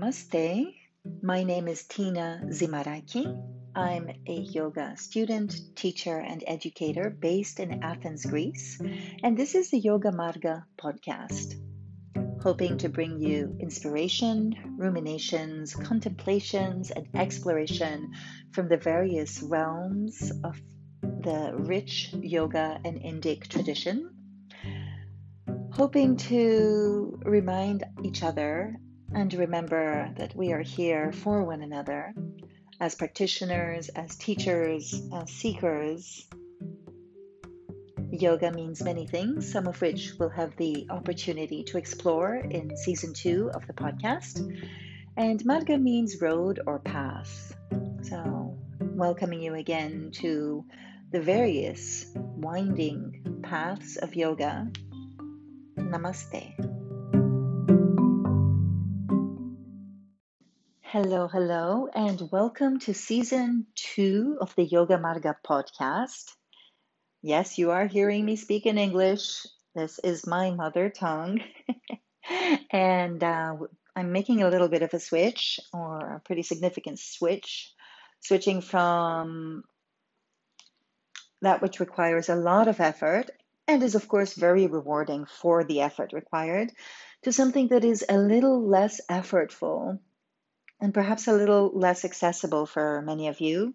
Namaste. My name is Tina Zimaraki. I'm a yoga student, teacher, and educator based in Athens, Greece, and this is the Yoga Marga podcast, hoping to bring you inspiration, ruminations, contemplations, and exploration from the various realms of the rich yoga and Indic tradition hoping to remind each other and remember that we are here for one another as practitioners, as teachers, as seekers. Yoga means many things, some of which we'll have the opportunity to explore in season two of the podcast. And Marga means road or path. So, welcoming you again to the various winding paths of yoga. Namaste. Hello, hello, and welcome to season two of the Yoga Marga podcast. Yes, you are hearing me speak in English. This is my mother tongue. and uh, I'm making a little bit of a switch, or a pretty significant switch, switching from that which requires a lot of effort and is, of course, very rewarding for the effort required to something that is a little less effortful and perhaps a little less accessible for many of you.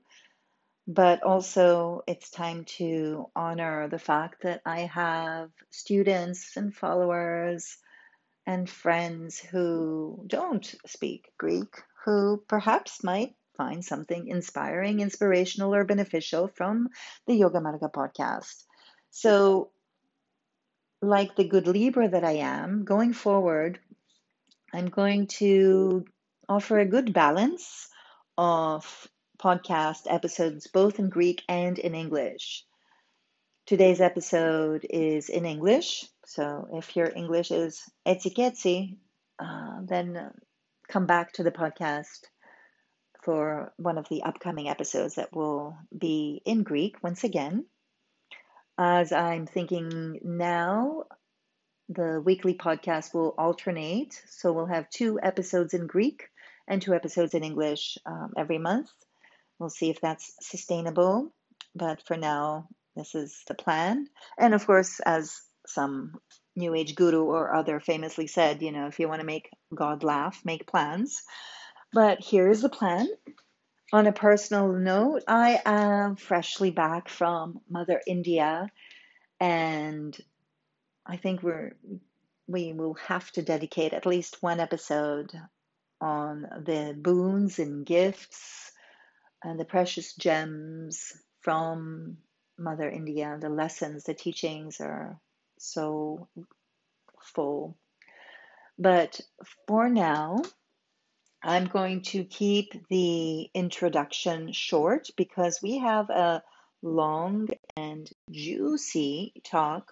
But also, it's time to honor the fact that I have students and followers and friends who don't speak Greek, who perhaps might find something inspiring, inspirational, or beneficial from the Yoga Marga podcast. So, like the good Libra that I am, going forward, I'm going to offer a good balance of podcast episodes, both in Greek and in English. Today's episode is in English, so if your English is etsi uh, then come back to the podcast for one of the upcoming episodes that will be in Greek once again. As I'm thinking now, the weekly podcast will alternate. So we'll have two episodes in Greek and two episodes in English um, every month. We'll see if that's sustainable, but for now, this is the plan. And of course, as some New Age guru or other famously said, you know, if you want to make God laugh, make plans. But here's the plan. On a personal note, I am freshly back from Mother India, and I think we're we will have to dedicate at least one episode on the boons and gifts and the precious gems from Mother India. The lessons, the teachings are so full. But for now, I'm going to keep the introduction short because we have a long and juicy talk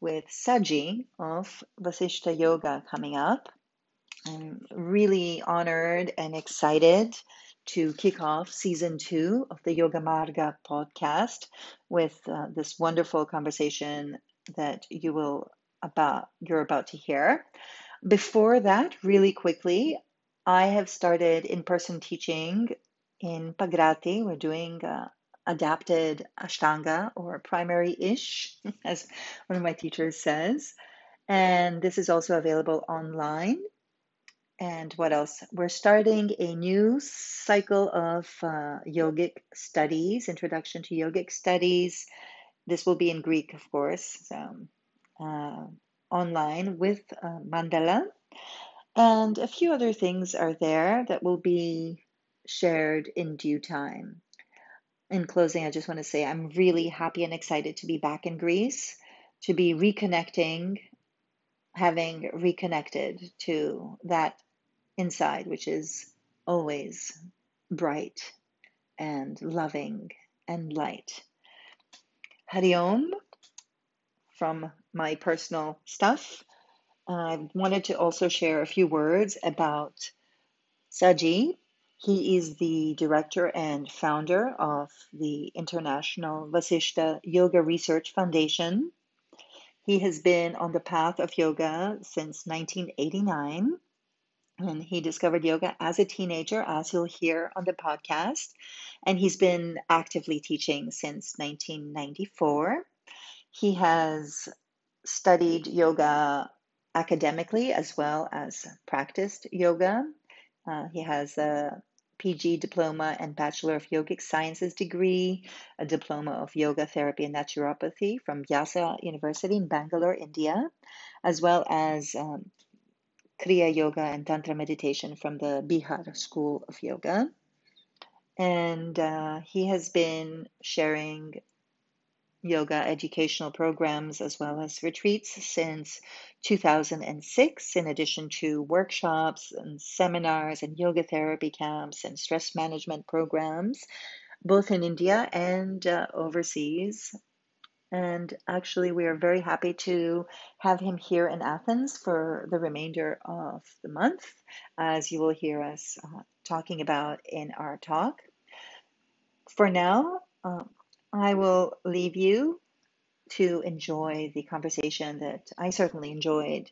with Saji of Vasishta Yoga coming up. I'm really honored and excited to kick off season two of the Yoga Marga podcast with uh, this wonderful conversation that you will about you're about to hear. Before that, really quickly, I have started in-person teaching in Pagrati. We're doing uh, adapted Ashtanga or primary-ish, as one of my teachers says. And this is also available online and what else? We're starting a new cycle of uh, yogic studies, introduction to yogic studies. This will be in Greek, of course, so, uh, online with uh, Mandala. And a few other things are there that will be shared in due time. In closing, I just want to say I'm really happy and excited to be back in Greece, to be reconnecting, having reconnected to that inside, which is always bright and loving and light. Hari Om from my personal stuff. I wanted to also share a few words about Saji. He is the director and founder of the International Vasishta Yoga Research Foundation. He has been on the path of yoga since 1989 And he discovered yoga as a teenager, as you'll hear on the podcast. And he's been actively teaching since 1994. He has studied yoga academically as well as practiced yoga. Uh, he has a PG diploma and Bachelor of Yogic Sciences degree, a diploma of yoga therapy and naturopathy from Vyasa University in Bangalore, India, as well as um, Kriya Yoga and Tantra meditation from the Bihar School of Yoga. And uh, he has been sharing yoga educational programs as well as retreats since 2006, in addition to workshops and seminars and yoga therapy camps and stress management programs, both in India and uh, overseas. And actually, we are very happy to have him here in Athens for the remainder of the month, as you will hear us uh, talking about in our talk. For now, uh, I will leave you to enjoy the conversation that I certainly enjoyed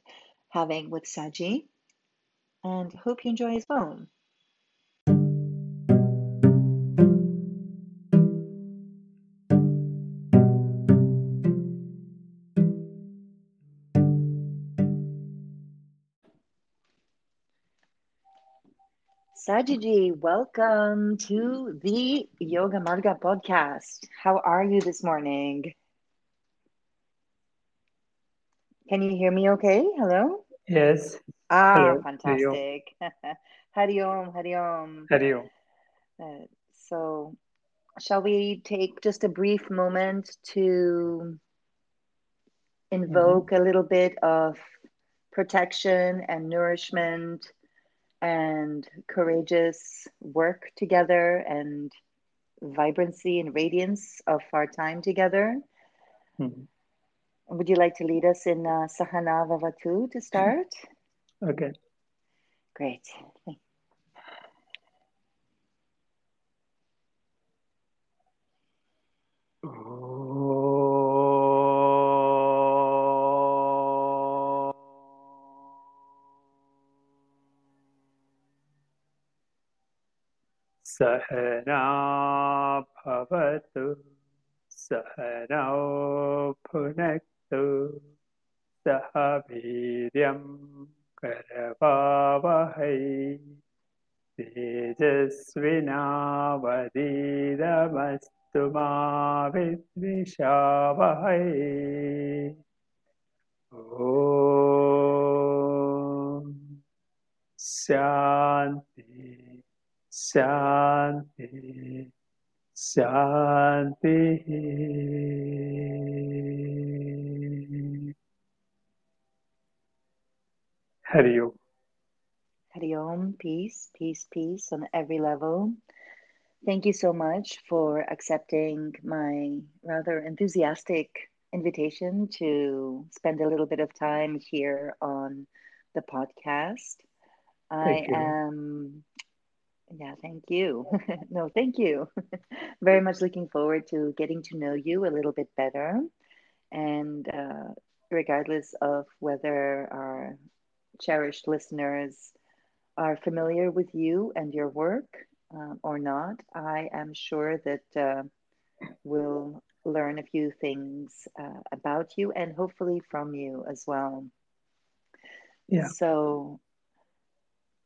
having with Saji and hope you enjoy his poem. Sajiji, welcome to the Yoga Marga podcast. How are you this morning? Can you hear me okay? Hello? Yes. Ah, Hello. fantastic. Hari Om, Hari Om. Hari Om. Uh, so, shall we take just a brief moment to invoke a little bit of protection and nourishment and courageous work together and vibrancy and radiance of our time together? Mhm. Would you like to lead us in uh, Sahana Vavatu to start? Okay. Great. सहना भवतु सहनौ भुनक्तु सह वीर्यं करवावहै। तेजस्विनावदीदमस्तु मा विद्विषावहै। ॐ शान्ति। शान्ति शान्तिः हरि ओम् Hari Om, peace, peace, peace on every level. Thank you so much for accepting my rather enthusiastic invitation to spend a little bit of time here on the podcast. I Thank you. am, yeah, thank you. no, thank you. Very much looking forward to getting to know you a little bit better. And uh, regardless of whether our cherished listeners are familiar with you and your work um, or not, I am sure that uh, we'll learn a few things uh, about you and hopefully from you as well. Yeah. So,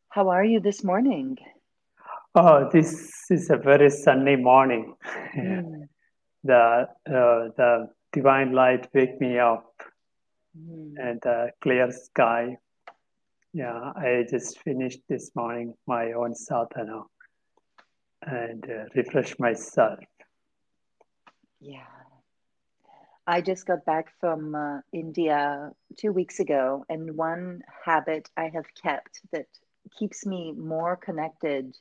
how are you this morning? Oh, this is a very sunny morning. Mm, The uh, the divine light wake me up mm. and the clear sky. Yeah, I just finished this morning my own sadhana and uh, refresh myself. Yeah. I just got back from uh, India two weeks ago, and one habit I have kept that keeps me more connected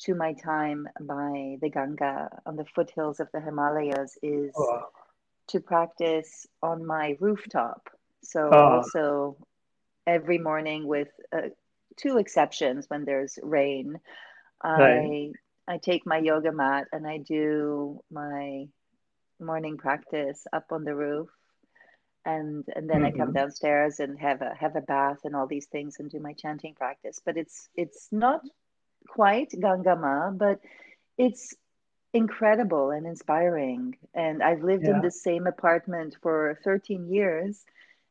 to my time by the Ganga on the foothills of the Himalayas is Oh, to practice on my rooftop. So, Oh. also every morning, with uh, two exceptions when there's rain, I Right. I take my yoga mat and I do my morning practice up on the roof. and and then I come Mhm. downstairs and have a have a bath and all these things and do my chanting practice. But it's it's not quite Gangama, but it's incredible and inspiring. And I've lived in the same apartment for 13 years,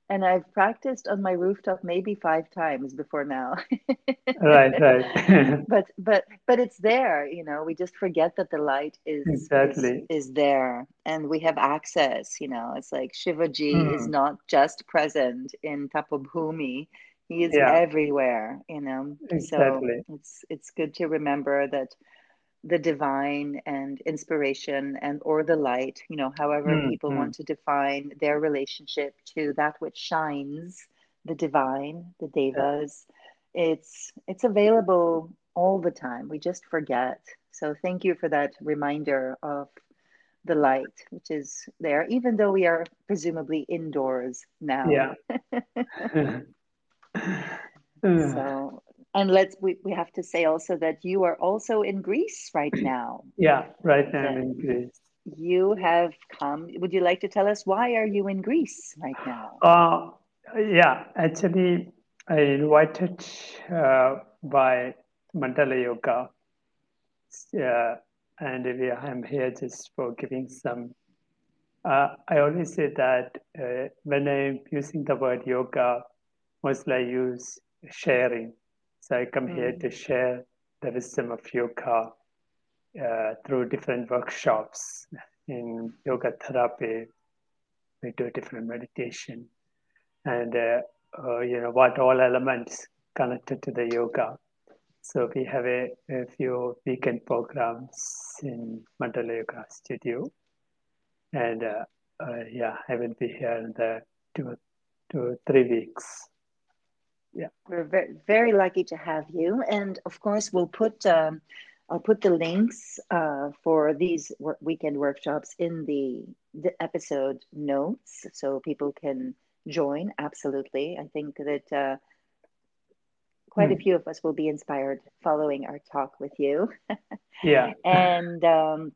and I've practiced on my rooftop maybe five times before now. Right, right. but but but it's there, you know. We just forget that the light is is Exactly. is there, and we have access. You know, it's like Shivaji is Mm. not just present in Tapabhumi; he is Yeah, everywhere. You know, so it's it's good to remember that the divine and inspiration and or the light you know however Mm, people mm. want to define their relationship to that which shines the divine the Yeah, devas it's it's available all the time we just forget so thank you for that reminder of the light which is there even though we are presumably indoors now yeah. Uh, so and let's we, we have to say also that you are also in greece right now Yeah, right now that in Greece. you have come. Would you like to tell us why are you in Greece right now? Uh, yeah, actually, I invited uh, by Mandala Yoga, uh, and we, I'm here just for giving some. Uh, I always say that uh, when I'm using the word yoga, mostly I use sharing. So I come here Mm, to share the wisdom of yoga uh, through different workshops in yoga therapy. We do different meditation and uh, uh, you know what all elements connected to the yoga. So we have a, a few weekend programs in Mandala Yoga Studio, and uh, uh, yeah, I will be here in the two, two, three weeks. Yeah. we're very, very lucky to have you. And of course, we'll put um, I'll put the links uh, for these wor- weekend workshops in the, the episode notes so people can join. Absolutely. I think that uh, quite a Mm. few of us will be inspired following our talk with you. Yeah. And um,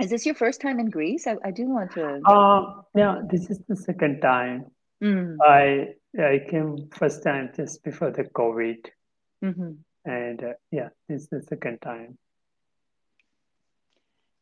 is this your first time in Greece? I, I do want to. Uh, yeah, this is the second time. Mm, I I came first time just before the COVID, mhm. and uh, yeah, this is the second time.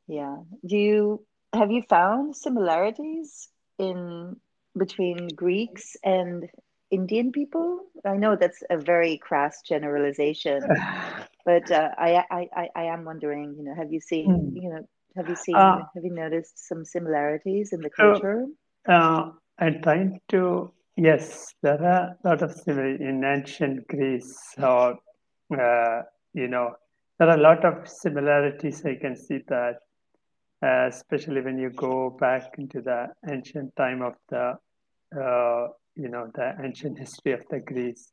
Yeah. Do you have you found similarities in between Greeks and Indian people? I know that's a very crass generalization, but uh, I, I, I, I am wondering, you know, have you seen, Mm. you know, have you seen, Uh, have you noticed some similarities in the culture? uh, I'm trying to yes, there are a lot of similar in ancient Greece, or uh, you know, there are a lot of similarities. I can see that, uh, especially when you go back into the ancient time of the, uh, you know, the ancient history of the Greece.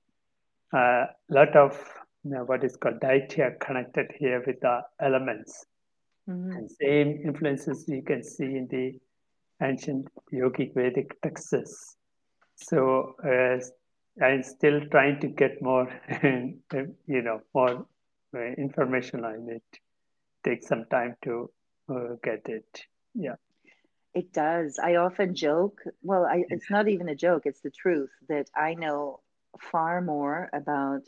A uh, lot of you know, what is called deity are connected here with the elements. Mhm. And same influences you can see in the ancient yogic Vedic texts. So uh, I'm still trying to get more, you know, more uh, information on it. Take some time to uh, get it. Yeah. It does. I often joke, well, I, it's not even a joke, it's the truth that I know far more about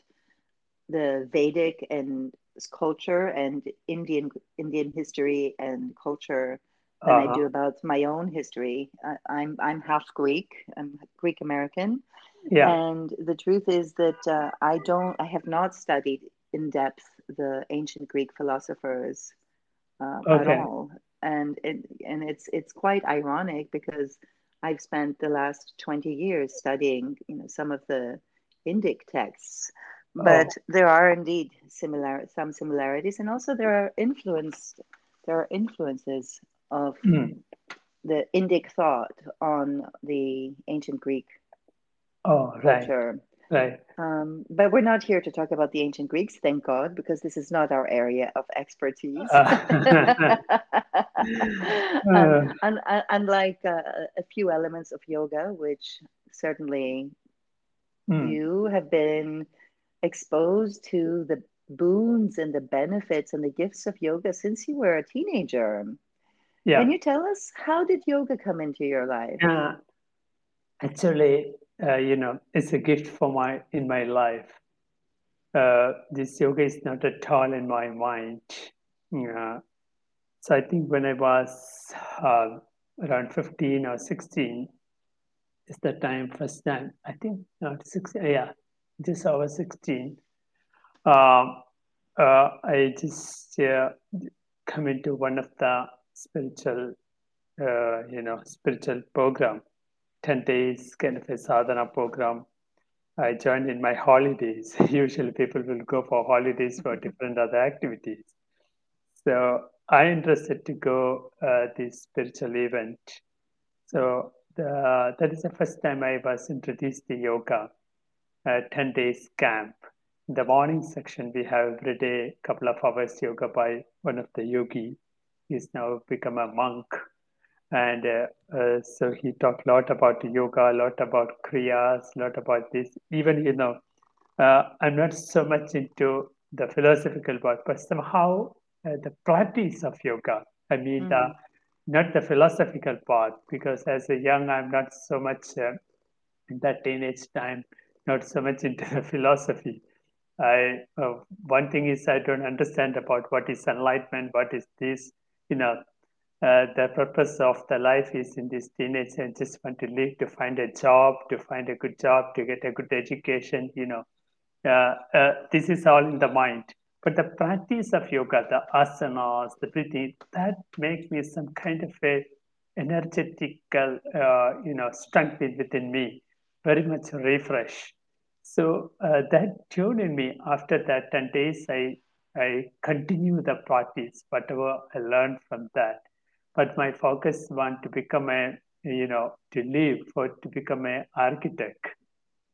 the Vedic and culture and Indian Indian history and culture than I Uh-huh. do about my own history. I, I'm I'm half Greek. I'm Greek American, Yeah. and the truth is that uh, I don't. I have not studied in depth the ancient Greek philosophers uh, at all, and it, and it's it's quite ironic because I've spent the last twenty years studying, you know, some of the Indic texts, but Oh. there are indeed similar some similarities, and also there are influence there are influences of Mm. the Indic thought on the ancient Greek Oh, right. culture. Right. Um, but we're not here to talk about the ancient Greeks, thank God, because this is not our area of expertise. Uh, um, uh, un- un- unlike uh, a few elements of yoga, which certainly mm. you have been exposed to the boons and the benefits and the gifts of yoga since you were a teenager. Yeah. Can you tell us how did yoga come into your life? Yeah. actually, uh, you know, it's a gift for my in my life. Uh, this yoga is not at all in my mind. Yeah. So I think when I was uh, around 15 or 16, is the time first time. I think not 16, yeah, just I was 16. Um, uh, I just uh, come into one of the spiritual, uh, you know, spiritual program, 10 days kind of a sadhana program. I joined in my holidays. Usually people will go for holidays for different other activities. So I interested to go uh, this spiritual event. So the, that is the first time I was introduced to yoga, a 10 days camp the morning section, we have every day couple of hours yoga by one of the yogi. He's now become a monk. And uh, uh, so he talked a lot about yoga, a lot about kriyas, a lot about this. Even, you know, uh, I'm not so much into the philosophical part, but somehow uh, the practice of yoga, I mean, mm-hmm. the, not the philosophical part, because as a young, I'm not so much uh, in that teenage time, not so much into the philosophy I uh, one thing is I don't understand about what is enlightenment, what is this, you know. Uh, the purpose of the life is in this teenage and just want to live to find a job, to find a good job, to get a good education, you know. Uh, uh, this is all in the mind. But the practice of yoga, the asanas, the breathing, that makes me some kind of a energetical, uh, you know, strength within me, very much refresh. So uh, that tuned in me. After that 10 days, I, I continue the practice, whatever I learned from that. But my focus want to become a, you know, to live for to become an architect.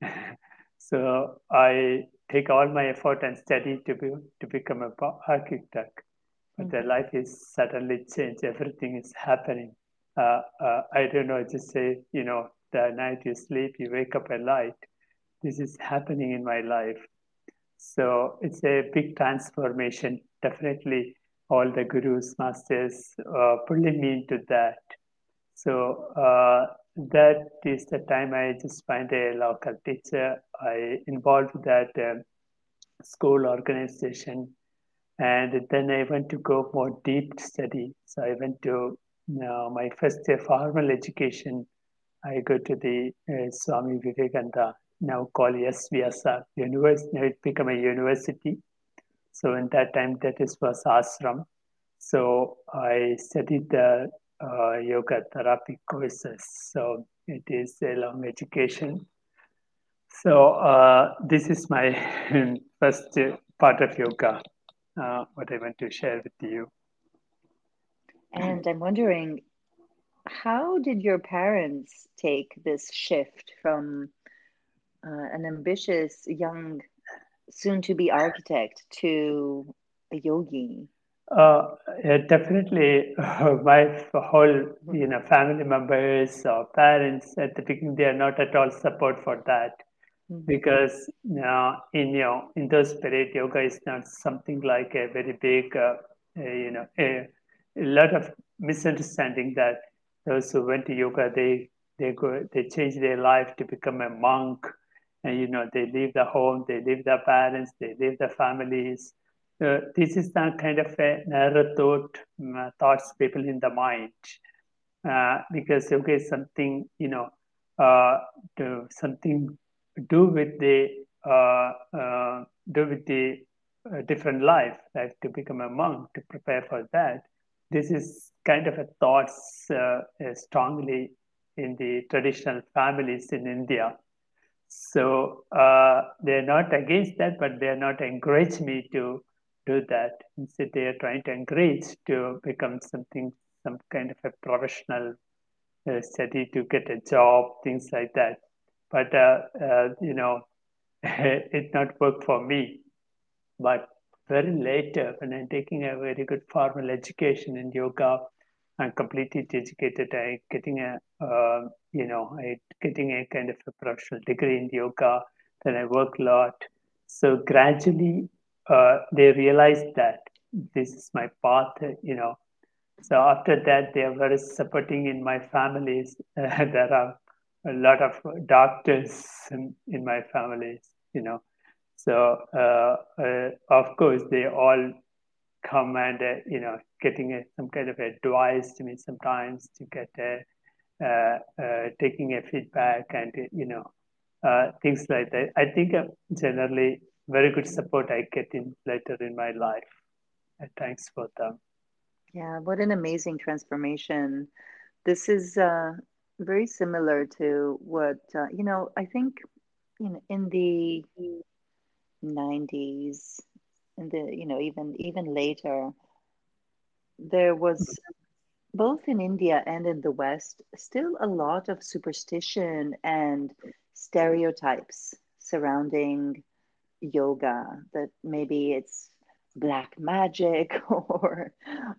so I take all my effort and study to be to become an architect. But mm-hmm. the life is suddenly changed. Everything is happening. Uh, uh, I don't know. Just say, you know, the night you sleep, you wake up at light this is happening in my life. So it's a big transformation. Definitely, all the gurus, masters, uh, pulling me into that. So uh, that is the time I just find a local teacher. I involved that um, school organization, and then I went to go more deep study. So I went to you know, my first formal education. I go to the uh, Swami Vivekananda now called S-VYASA university. Now it became a university. So in that time, that is was ashram. So I studied the uh, yoga therapy courses. So it is a long education. So uh, this is my first part of yoga, uh, what I want to share with you. And I'm wondering, how did your parents take this shift from uh, an ambitious young soon to be architect to a yogi? Uh, yeah, definitely, uh, my whole you know family members or parents at the beginning they are not at all support for that mm-hmm. because you know, in you know in those period yoga is not something like a very big uh, you know a, a, lot of misunderstanding that those who went to yoga they they go they change their life to become a monk and you know they leave the home they leave their parents they leave their families. Uh, this is that kind of a narrow thought uh, thoughts people in the mind. Uh, because is something you know uh, to something do with the uh, uh, do with the different life like to become a monk to prepare for that. This is kind of a thoughts strongly in the traditional families in india so uh, they're not against that, but they're not encourage me to do that. Instead, they are trying to encourage to become something, some kind of a professional uh, study to get a job, things like that. But uh, uh you know, it not work for me. But very later, when I'm taking a very good formal education in yoga, I'm completely educated. I'm getting a uh, you know I getting a kind of a professional degree in yoga. Then I work a lot. So gradually, uh, they realized that this is my path. You know. So after that, they are very supporting in my families. there are a lot of doctors in, in my families. you know. So uh, uh, of course they all come and uh, you know getting a, some kind of advice to me sometimes to get a, uh, uh, taking a feedback and you know uh, things like that. I think generally very good support I get in later in my life. thanks for them. Yeah, what an amazing transformation. This is uh, very similar to what uh, you know. I think in in the 90s and the you know even even later there was both in India and in the West still a lot of superstition and stereotypes surrounding yoga that maybe it's black magic or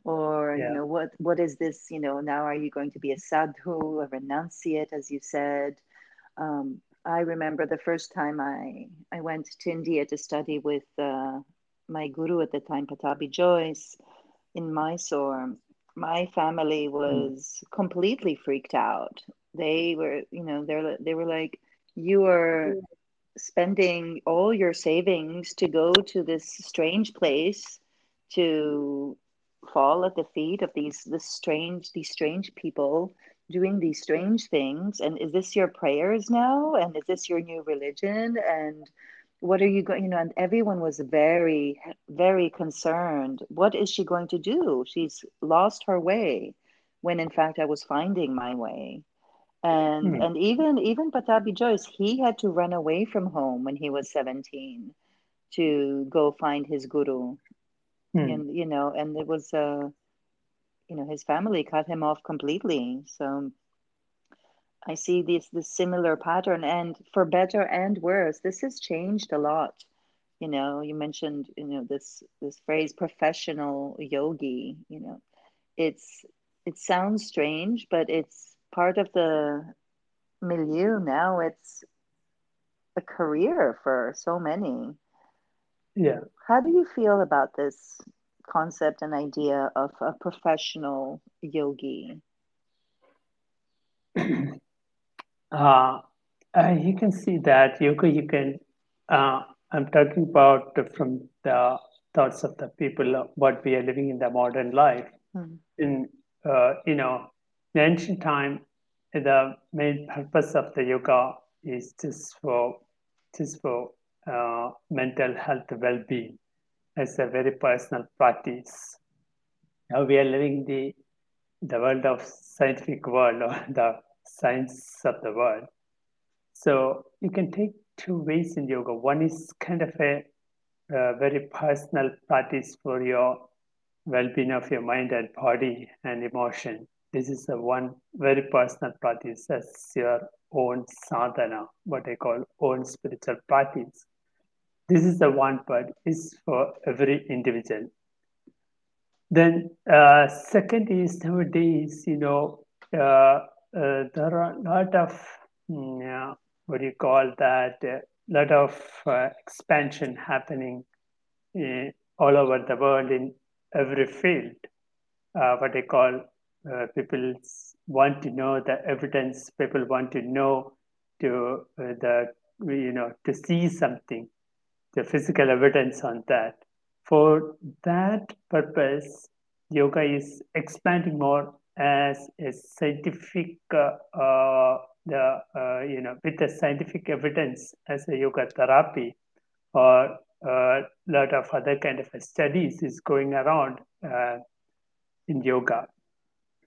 or yeah. you know what what is this you know now are you going to be a sadhu a renunciate as you said um, I remember the first time I, I went to India to study with uh, my guru at the time, Pattabhi Jois in Mysore. My family hmm. was completely freaked out. They were, you know, they're they were like, you are spending all your savings to go to this strange place to fall at the feet of these this strange these strange people doing these strange things and is this your prayers now and is this your new religion and what are you going you know and everyone was very very concerned. What is she going to do? She's lost her way when in fact i was finding my way. And mm. and even even Pattabhi Jois he had to run away from home when he was 17 to go find his guru. Mm. and you know and it was uh you know his family cut him off completely. So i see this this similar pattern and for better and worse this has changed a lot. You know you mentioned you know this this phrase professional yogi you know. It's it sounds strange but it's part of the milieu now. It's a career for so many. Yeah. How do you feel about this concept and idea of a professional yogi? uh, uh, you can see that yoga. You can. Uh, I'm talking about from the thoughts of the people what we are living in the modern life. Hmm. In uh, you know, in ancient time, the main purpose of the yoga is just for just for uh, mental health well-being as a very personal practice. Now we are living the the world of scientific world or the science of the world. So you can take two ways in yoga. One is kind of a, a very personal practice for your well-being of your mind and body and emotion. This is a one very personal practice as your own sadhana, what I call own spiritual practice. This is the one part is for every individual. Then uh, second is nowadays, you know, uh, uh, there are a lot of mm, what do you call that? A lot of uh, expansion happening in, all over the world in every field. Uh, what I call uh, people want to know the evidence. People want to know to the you know to see something the physical evidence on that. For that purpose, yoga is expanding more as a scientific, uh, the uh, you know, with the scientific evidence as a yoga therapy, or a uh, lot of other kind of studies is going around uh, in yoga.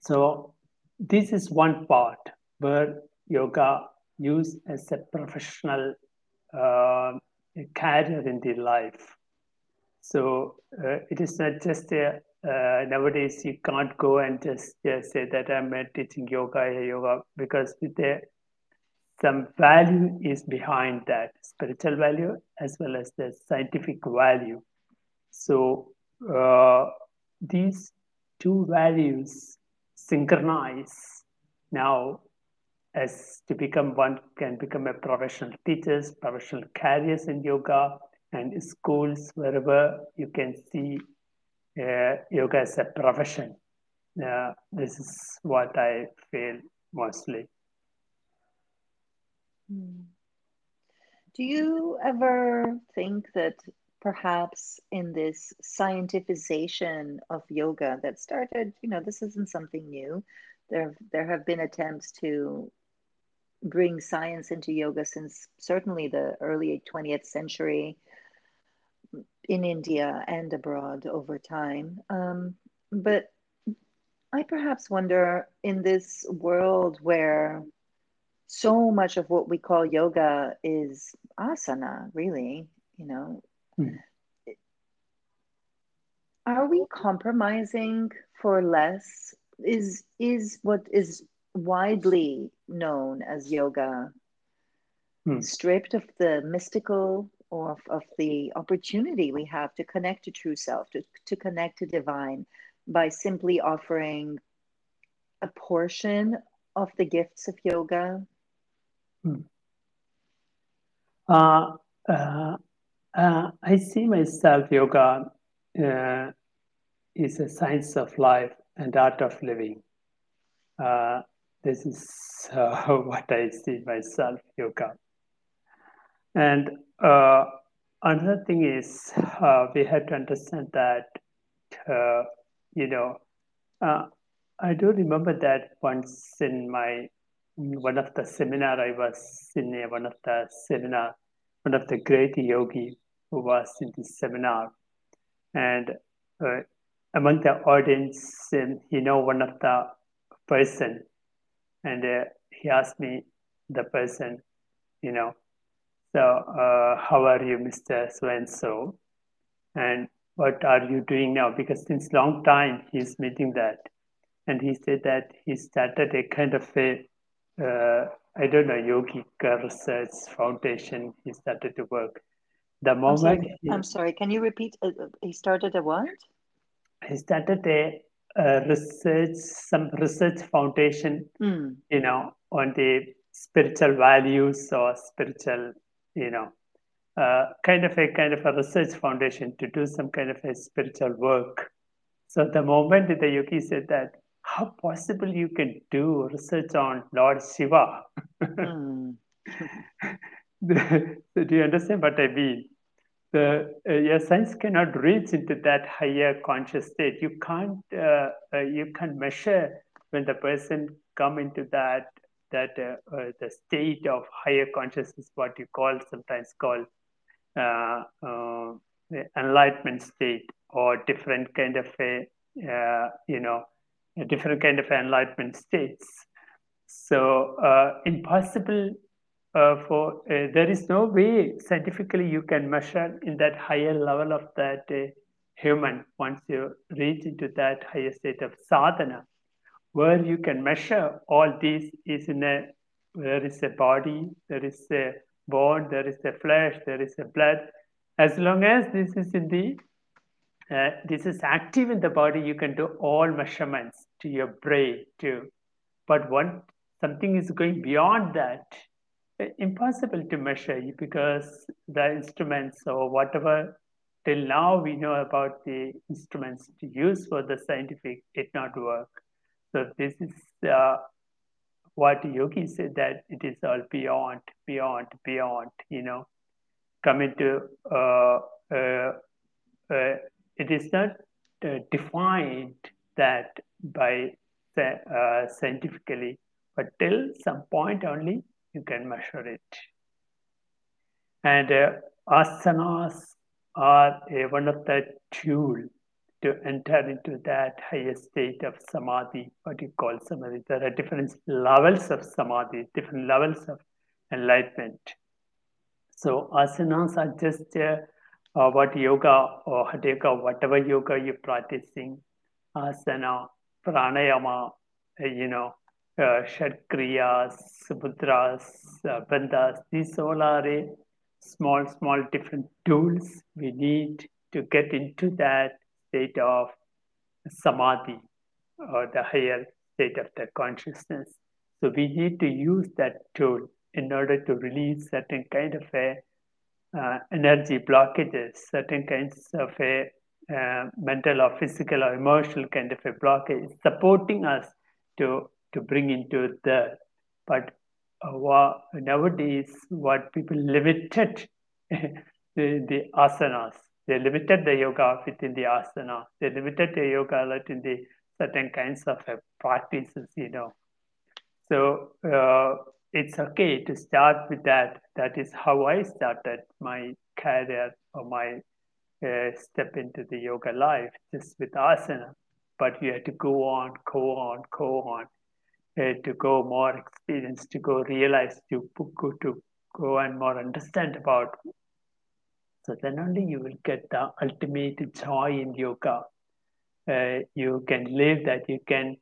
So this is one part where yoga used as a professional uh, career in the life. So uh, it is not just a, uh, nowadays you can't go and just, say that I'm teaching yoga, yoga, because there some value is behind that spiritual value as well as the scientific value. So uh, these two values synchronize now as to become one can become a professional teachers, professional carriers in yoga, and schools wherever you can see uh, yoga as a profession. Uh, this is what I feel mostly. Hmm. Do you ever think that perhaps in this scientificization of yoga that started, you know, this isn't something new. There, there have been attempts to bring science into yoga since certainly the early 20th century in India and abroad over time. Um, but I perhaps wonder in this world where so much of what we call yoga is asana, really, you know. Mm. Are we compromising for less? Is is what is widely known as yoga mm. stripped of the mystical of, of the opportunity we have to connect to true self, to, to connect to divine by simply offering a portion of the gifts of yoga Hmm. Uh, uh, uh, I see myself yoga uh, is a science of life and art of living. Uh, this is what I see myself yoga. And another thing is we have to understand that you know I do remember that once in my one of the seminar I was in a, one of the seminar, one of the great yogi who was in this seminar, and uh, among the audience, um, you know one of the person, and uh, he asked me the person, you know, so uh, how are you, Mister So and So, and what are you doing now? Because since long time he's meeting that, and he said that he started a kind of a uh, I don't know, Yogic Research Foundation, he started to work. The moment I'm sorry, he, I'm sorry can you repeat? Uh, uh, he started a what? He started a, a research, some research foundation, mm. you know, on the spiritual values or spiritual, you know, uh, kind of a kind of a research foundation to do some kind of a spiritual work. So the moment the yogi said that how possible you can do research on Lord Shiva? mm. so do you understand what I mean? The uh, your science cannot reach into that higher conscious state. You can't uh, uh, you can't measure when the person come into that that uh, uh, the state of higher consciousness, what you call sometimes called uh, enlightenment state or different kind of a you know different kind of enlightenment states. So uh, impossible uh, for uh, there is no way scientifically you can measure in that higher level of that human once you reach into that higher state of sadhana, where you can measure all these is in a there is a body, there is a bone, there is a flesh, there is a blood. As long as this is in the uh, this is active in the body, you can do all measurements to your brain too. But when something is going beyond that, uh, impossible to measure because the instruments or whatever till now we know about the instruments to use for the scientific did not work. So this is uh, what yogi said that it is all beyond, beyond, beyond. You know, coming to uh, uh, uh it is not uh, defined that by uh, scientifically, but till some point only you can measure it. And asanas are one of the tools to enter into that higher state of samadhi, what you call samadhi. There are different levels of samadhi, different levels of enlightenment. So asanas are just uh, uh, what yoga or hatha yoga, whatever yoga you're practicing, asana, pranayama, uh, you know, uh, shadkriyas, mudras, uh, bandhas, these all are a small, small different tools we need to get into that state of samadhi or the higher state of the consciousness. So we need to use that tool in order to release certain kind of a uh, energy blockages, certain kinds of a uh, mental or physical or emotional kind of a blockage, supporting us to to bring into the. But uh, nowadays what people limited the, the asanas. They limited the yoga within the asana. They limited the yoga in the certain kinds of uh, practices, you know. So uh, it's okay to start with that. That is how I started my career or my uh, step into the yoga life, just with asana. But you have to go on, go on, go on, to go more experience, to go realize, to to go and more understand about. So then only you will get the ultimate joy in yoga. Uh, you can live that. You can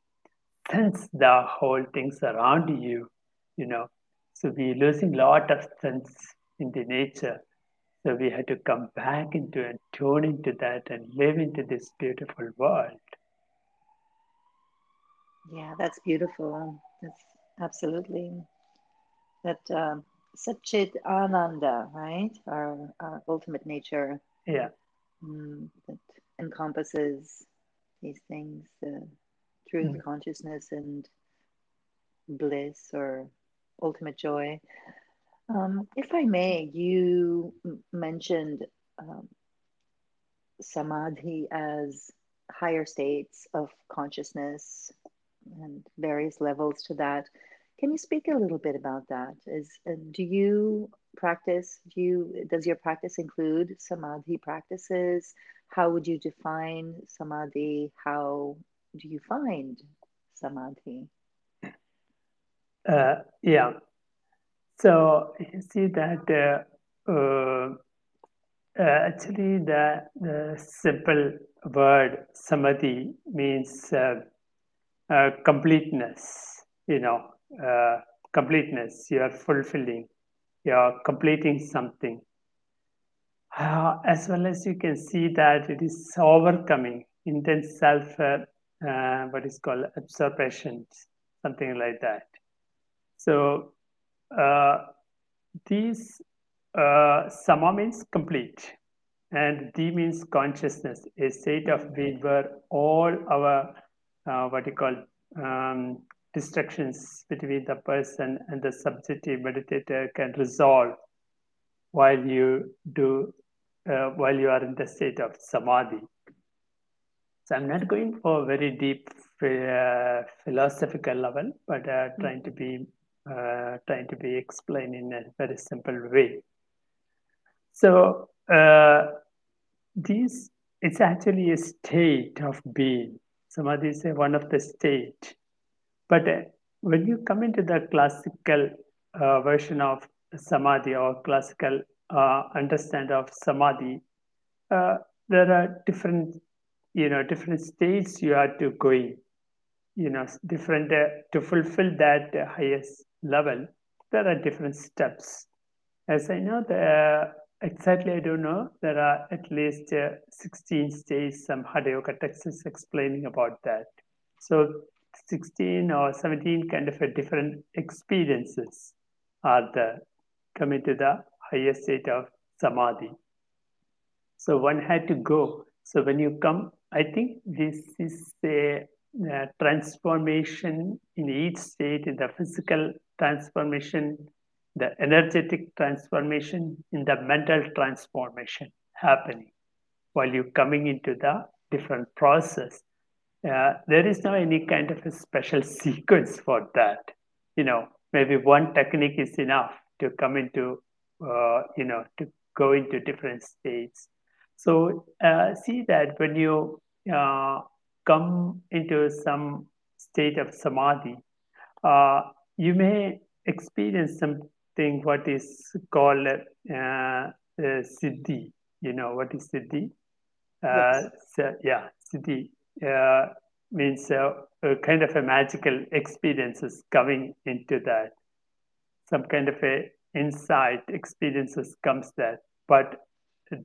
sense the whole things around you. You know, so we're losing a lot of sense in the nature. So we had to come back into and tune into that and live into this beautiful world. Yeah, that's beautiful. That's absolutely that um, Satchit Ananda, right? Our, our ultimate nature. Yeah. Mm, that encompasses these things, the truth, mm. consciousness, and bliss or ultimate joy. Um, if I may, you m- mentioned um, samadhi as higher states of consciousness and various levels to that. Can you speak a little bit about that? Is uh, do you practice? Do you does your practice include samadhi practices? How would you define samadhi? How do you find samadhi? Uh, yeah. So you see that uh, uh, actually the, the simple word samadhi means uh, uh, completeness, you know, completeness. You are fulfilling, you are completing something. as well as you can see that it is overcoming intense self, what is called absorption, something like that. So uh, these uh, sama means complete, and di means consciousness, a state of being where all our uh, what you call um, distractions between the person and the subjective meditator can resolve while you do uh, while you are in the state of samadhi. So I'm not going for a very deep uh, philosophical level, but uh, trying to be uh, trying to be explained in a very simple way. So uh, this it's actually a state of being. Samadhi is one of the state. But uh, when you come into the classical uh, version of samadhi or classical uh, understand of samadhi, uh, there are different, you know, different states you are to go in. You know, different uh, to fulfill that uh, highest level, there are different steps. As I know, the, exactly I don't know, there are at least uh, 16 stages, some Hatha Yoga texts explaining about that. So 16 or 17 kind of a different experiences are the coming to the highest state of samadhi. So one had to go. So when you come, I think this is a, a transformation in each state in the physical transformation, the energetic transformation, in the mental transformation happening while you're coming into the different process. Uh, there is no any kind of a special sequence for that. You know, maybe one technique is enough to come into, uh, you know, to go into different states. So uh, see that when you uh, come into some state of samadhi, uh, you may experience something what is called siddhi. You know what is siddhi? Uh, yes. so, yeah, siddhi uh, means uh, a kind of a magical experiences coming into that. Some kind of a insight experiences comes there, but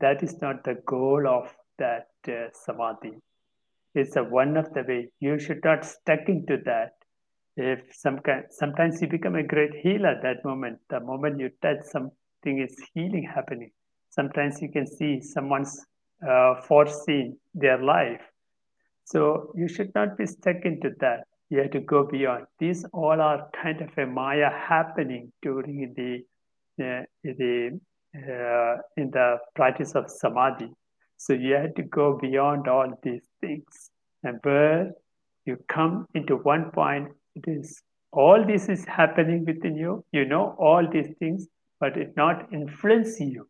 that is not the goal of that uh, samadhi. It's a one of the way. You should not stuck into that if some kind, sometimes you become a great healer that moment. The moment you touch something is healing happening. Sometimes you can see someone's uh, foreseen their life. So you should not be stuck into that. You have to go beyond. These all are kind of a Maya happening during the uh, the uh, in the practice of samadhi. So you have to go beyond all these things, and where you come into one point, it is all this is happening within you. You know all these things, but it not influence you.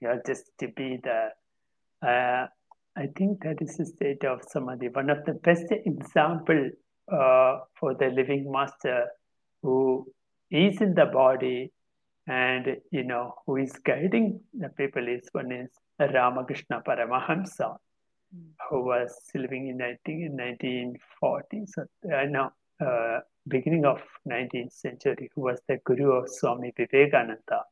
You are just to be the. Uh, I think that is the state of samadhi. One of the best example uh, for the living master who is in the body and you know who is guiding the people is one is Ramakrishna Paramahamsa, mm. who was living in I think in 1940s, uh, no, uh, beginning of 19th century, who was the guru of Swami Vivekananda.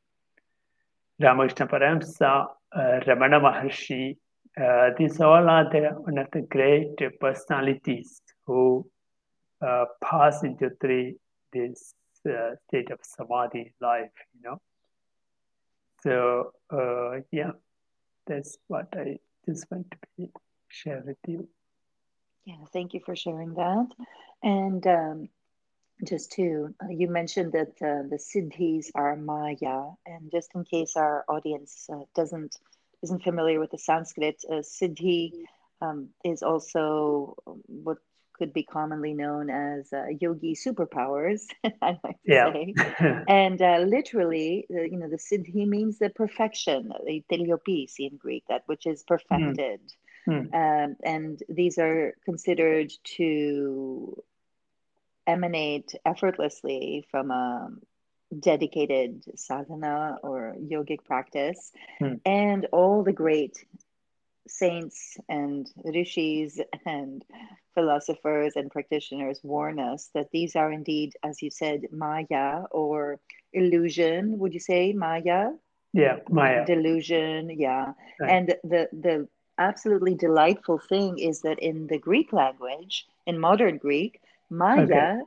Ramakrishna Paramahamsa, uh, Ramana Maharshi, uh, these all are the, one of the great personalities who uh, pass into three this uh, state of samadhi life, you know. So uh, yeah, that's what I just want to share with you. Yeah, thank you for sharing that. And um, just to, uh, you mentioned that uh, the siddhis are Maya, and just in case our audience uh, doesn't isn't familiar with the Sanskrit, uh, siddhi um, is also what could be commonly known as uh, yogi superpowers, I like to yeah. say. and uh, literally, uh, you know, the siddhi means the perfection, the teleopis in Greek, that which is perfected. Mm. Um, and these are considered to emanate effortlessly from a dedicated sadhana or yogic practice. Mm. And all the great saints and rishis and philosophers and practitioners warn us that these are indeed, as you said, Maya or illusion. Would you say Maya? Yeah, Maya. Delusion, yeah. Right. And the the absolutely delightful thing is that in the Greek language, in modern Greek, Maya okay.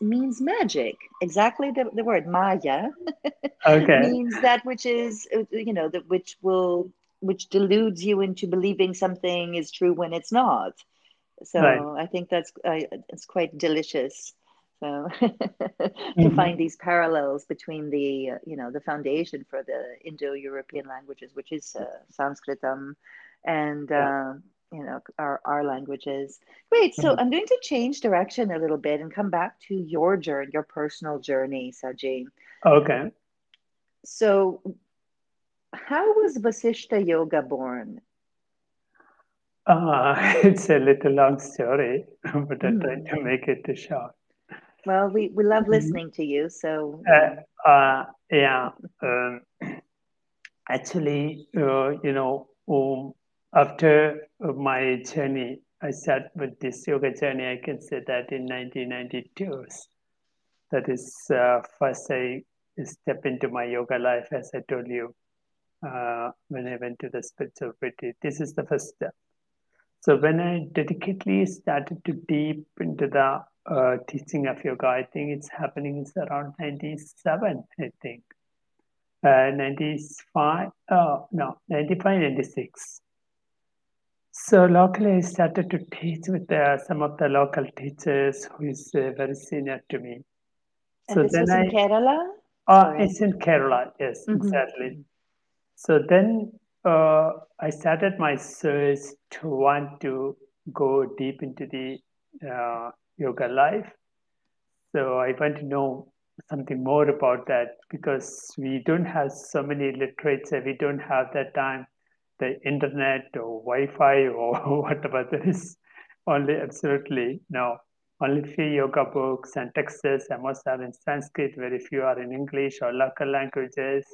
Means magic. Exactly the, the word Maya okay. means that which is, you know, that which will which deludes you into believing something is true when it's not. So right. I think that's uh, it's quite delicious. So to mm-hmm. find these parallels between the uh, you know the foundation for the Indo-European languages, which is uh, Sanskritam, and. Uh, you know our our languages. Great. So mm-hmm. I'm going to change direction a little bit and come back to your journey, your personal journey, Saji. Okay. So how was Vasishta Yoga born? Uh, it's a little long story, but I'm trying to hmm. make it short. Well, we, we love mm-hmm. listening to you, so. Uh, uh, yeah. Um, actually, uh, you know, um, after my journey, I started with this yoga journey, I can say that in 1992. That is uh, first I step into my yoga life, as I told you uh, when I went to the spiritual retreat. This is the first step. So when I dedicatedly started to deep into the uh, teaching of yoga, I think it's happening it's around 97, I think. Uh, 95, oh, no, 95, 96. So locally, I started to teach with uh, some of the local teachers who is uh, very senior to me. And so this then was I, in Kerala? Uh, it's in Kerala, yes, mm-hmm. exactly. So then uh, I started my search to want to go deep into the uh, yoga life. So I want to know something more about that because we don't have so many literature. We don't have that time, the internet or Wi-Fi or whatever. There is only absolutely no. Only few yoga books and texts. I must have in Sanskrit. Very few are in English or local languages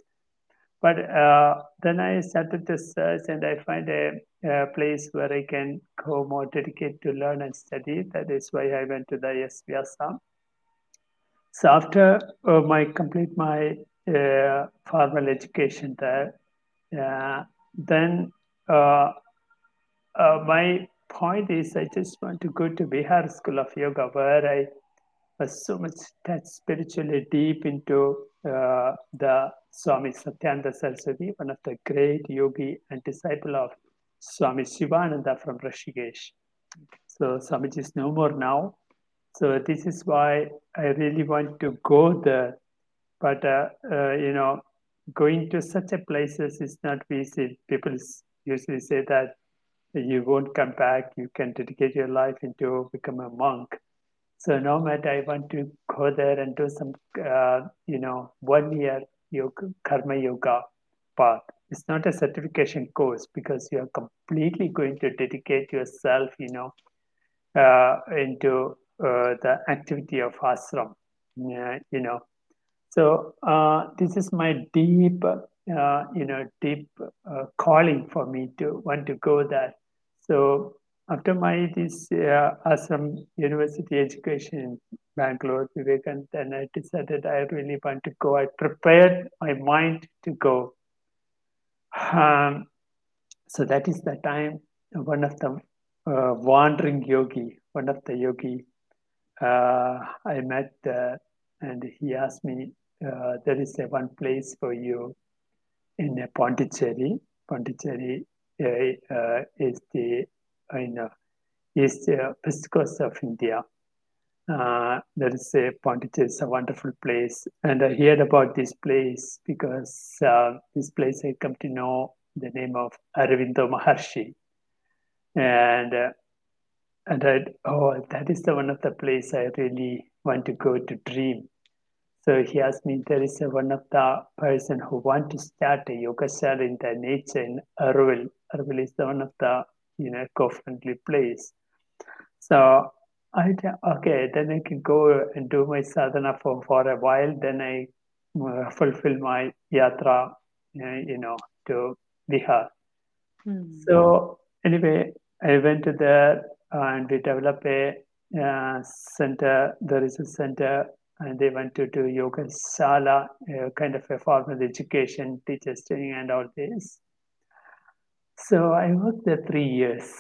but uh, then I started to search and I find a, a, place where I can go more dedicated to learn and study. That is why I went to the Vyasa. So after uh, my complete my uh, formal education there, uh, then uh, uh, my point is I just want to go to Bihar School of Yoga where I was so much touched spiritually deep into the Swami Satyananda Saraswati, one of the great yogi and disciple of Swami Shivananda from Rishikesh. So Swamiji is no more now. So this is why I really want to go there. But uh, uh, you know, going to such a places is not easy. People usually say that you won't come back. You can dedicate your life into become a monk. So no matter I want to go there and do some, uh, you know, one year yoga, karma yoga path. It's not a certification course because you are completely going to dedicate yourself, you know, uh, into uh, the activity of ashram. You know, so uh, this is my deep, uh, you know, deep uh, calling for me to want to go there. So after my this uh, ashram university education in Bangalore, Vivekananda, then I decided I really want to go. I prepared my mind to go. Um, so that is the time one of the uh, wandering yogi, one of the yogi, uh, I met uh, and he asked me, uh, there is a one place for you in Pondicherry. Pondicherry uh, uh, is the you know, is the west coast of India. Uh, there is a Pondicherry, it's a wonderful place. And I heard about this place because uh, this place I come to know the name of Aurobindo Maharshi. And uh, and I, oh, that is the one of the place I really want to go to dream. So he asked me, there is a, one of the person who want to start a yoga cell in the nature in Auroville. Auroville is the one of the you know eco-friendly place. So I okay, then I can go and do my sadhana for, for a while. Then I uh, fulfill my yatra, uh, you know, to Bihar. Mm. So anyway, I went to there and we developed a uh, center. There is a center, and they went to do yoga sala, uh, kind of a formal education, teachers training, and all this. So I worked there three years.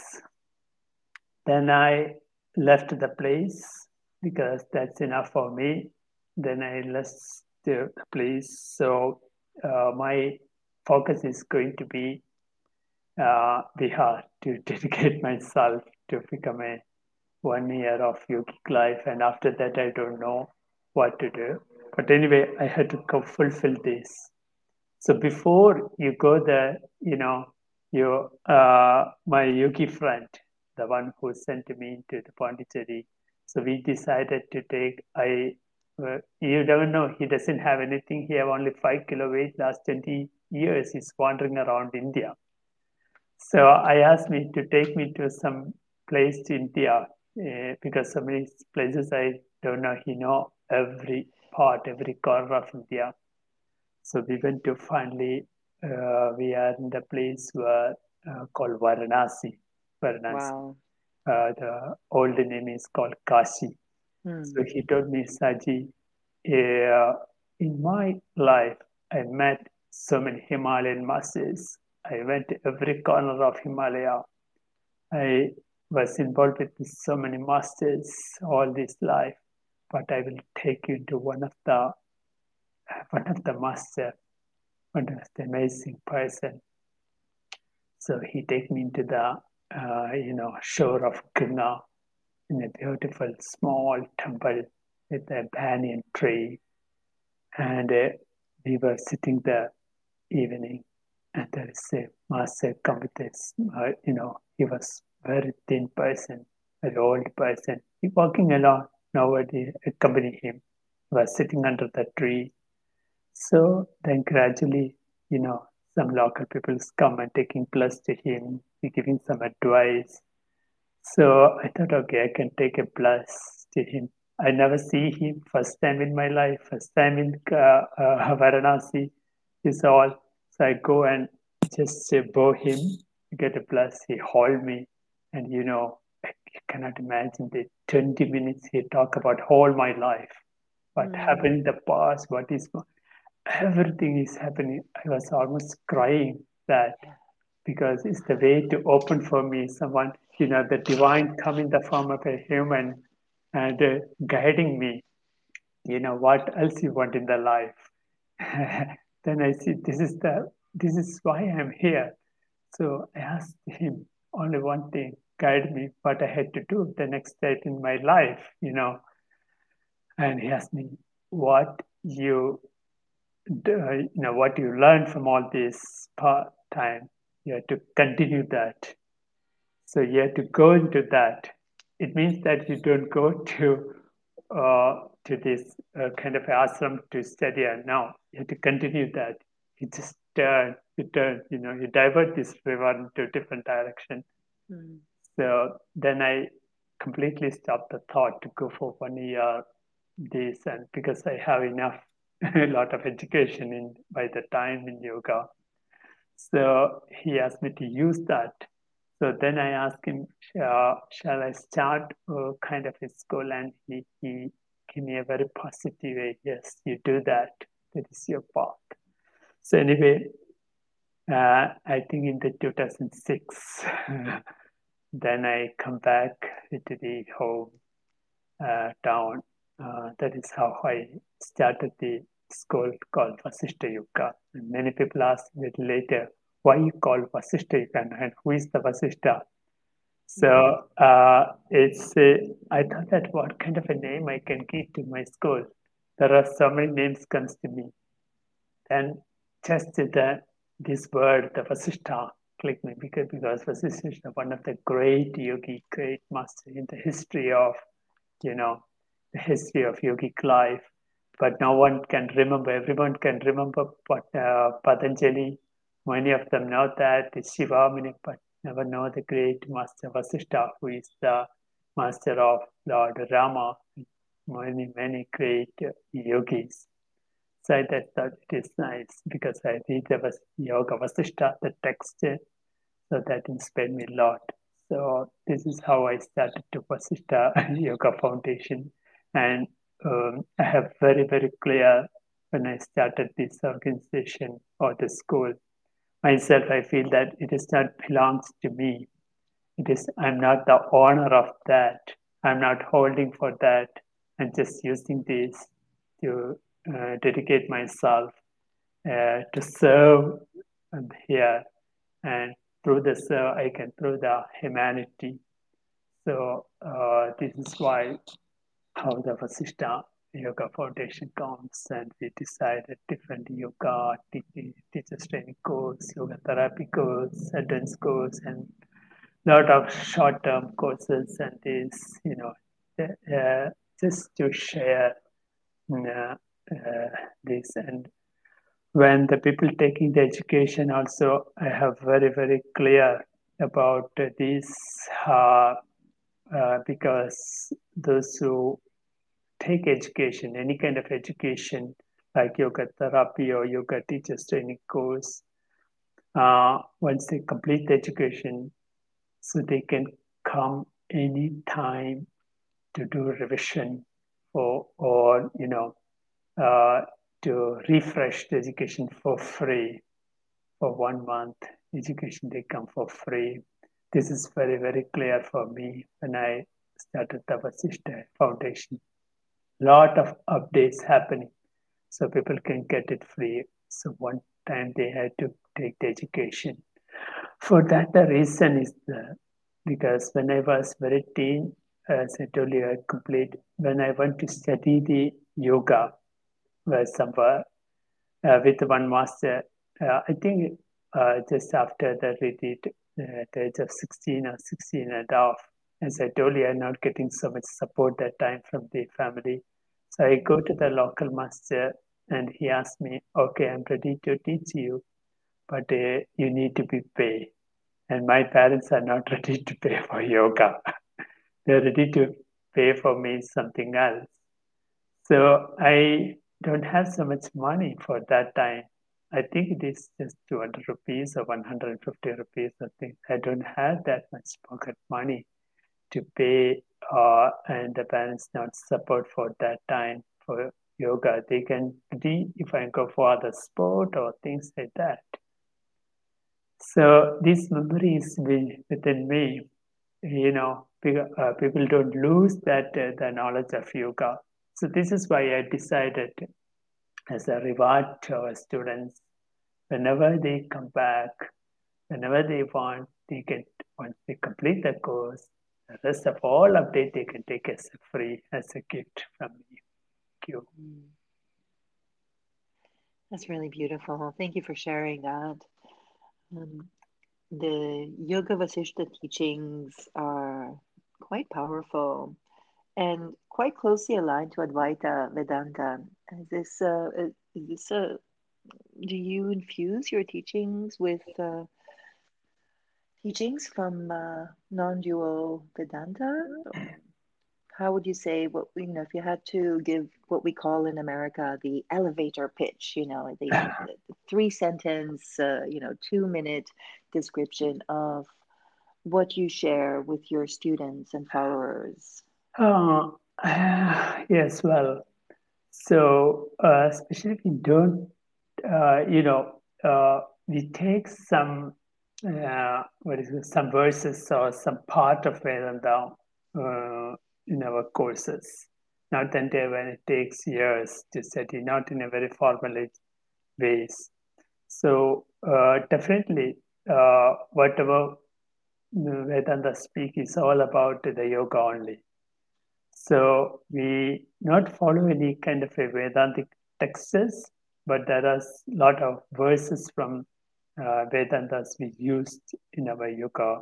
Then I left the place because that's enough for me. Then I left the place. So uh, my focus is going to be uh, Bihar to dedicate myself to become a one year of yogic life. And after that, I don't know what to do. But anyway, I had to fulfill this. So before you go there, you know, you, uh, my yogi friend, the one who sent me to the Pondicherry. So we decided to take, I, uh, you don't know, he doesn't have anything. He have only five kilo weight. Last 20 years, he's wandering around India. So I asked me to take me to some place to India uh, because so many places I don't know. He know every part, every corner of India. So we went to finally, uh, we are in the place where, uh, called Varanasi. Varanasi. Wow. Uh, the old name is called Kashi. Hmm. So he told me, Saji, uh, in my life, I met so many Himalayan masters I went to every corner of Himalaya. I was involved with so many masters all this life, but I will take you to one of the one of the master, one of the amazing person. So he take me into the uh, you know shore of Ganga in a beautiful small temple with a banyan tree, and uh, we were sitting there evening and there is a master come with this, uh, you know, he was very thin person, very old person. He walking along, nobody accompany him. Was sitting under the tree. So then gradually, you know, some local people come and taking plus to him, giving some advice. So I thought, okay, I can take a plus to him. I never see him first time in my life, first time in uh, uh, Varanasi. Is all so I go and just bow him, get a plus. He hold me, and you know, I cannot imagine the 20 minutes he talk about all my life, what mm. happened in the past, what is everything is happening. I was almost crying that because it's the way to open for me someone, you know, the divine come in the form of a human and uh, guiding me. You know, what else you want in the life? then I see this is the this is why I'm here. So I asked him only one thing. Guide me what I had to do the next step in my life, you know. And he asked me, what you, do, you know, what you learned from all this part time, you have to continue that. So you have to go into that. It means that you don't go to uh, to this uh, kind of ashram to study and now you have to continue that. You just turn, you turn, you know, you divert this river into a different direction. Mm. So then I completely stopped the thought to go for one year this and because I have enough a lot of education in by the time in yoga. So he asked me to use that. So then I asked him, uh, shall I start a kind of a school? And he, he gave me a very positive way. Yes, you do that. That is your path. So anyway, uh, I think in the 2006, then I come back to the home uh, town uh, that is how I started the school called Vasishta Yoga. And many people ask me later, why you call Vasishta Yoga and who is the Vasishta? So uh, it's I thought that what kind of a name I can give to my school. There are so many names comes to me. Then just the this word, the Vasishta, clicked me because Vasishta is one of the great yogi, great master in the history of you know the history of yogic life, but no one can remember. Everyone can remember but, uh, Patanjali. Many of them know that the Shivamuni, but never know the great master Vasishta, who is the master of Lord Rama, many, many great yogis. So I thought it is nice because I read the Yoga Vasishta, the text, so that inspired me a lot. So this is how I started to Vasishta Yoga Foundation. And um, I have very, very clear when I started this organization or the school. Myself, I feel that it is not belongs to me. It is I'm not the owner of that. I'm not holding for that. I'm just using this to uh, dedicate myself uh, to serve here, and through the serve, I can through the humanity. So uh, this is why how the Vasishta Yoga Foundation comes and we decided different yoga teachers training course, yoga therapy course, advanced course, and lot of short-term courses and this, you know, uh, just to share uh, uh, this. And when the people taking the education also, I have very, very clear about this uh, uh, because those who take education, any kind of education like yoga therapy or yoga teachers training course, uh, once they complete the education, so they can come any time to do revision or, or you know, uh, to refresh the education for free for one month. Education they come for free. This is very, very clear for me when I started the Vasishta Foundation lot of updates happening so people can get it free so one time they had to take the education for that the reason is the because when i was very teen as i told you i complete when i went to study the yoga was somewhere uh, with one master uh, i think uh, just after the retreat uh, at the age of 16 or 16 and a half as I told you, I'm not getting so much support that time from the family. So I go to the local master and he asked me, okay, I'm ready to teach you, but uh, you need to be paid. And my parents are not ready to pay for yoga. They're ready to pay for me something else. So I don't have so much money for that time. I think it is just 200 rupees or 150 rupees. I think I don't have that much pocket money to pay uh, and the parents not support for that time for yoga. They can be if I go for other sport or things like that. So these memories within me, you know, uh, people don't lose that uh, the knowledge of yoga. So this is why I decided as a reward to our students, whenever they come back, whenever they want they get once they complete the course, the rest of all update they can take as free as a gift from me. Thank you. Mm. That's really beautiful. Thank you for sharing that. Um, the Yoga Vasishta teachings are quite powerful and quite closely aligned to Advaita Vedanta. Is this, uh, is this a, do you infuse your teachings with uh, teachings from uh, non-dual Vedanta? How would you say what you know if you had to give what we call in America the elevator pitch? You know, the, the three sentence, uh, you know, two minute description of what you share with your students and followers. Uh, yes, well, so uh, especially if you don't, uh, you know, uh, we take some uh, what is it, some verses or some part of Vedanta uh, in our courses. Not until when it takes years to study, not in a very formal ways. So uh, definitely, uh, whatever Vedanta speak is all about the yoga only. So we not follow any kind of a Vedantic texts, but there are a lot of verses from uh, Vedantas we used in our yoga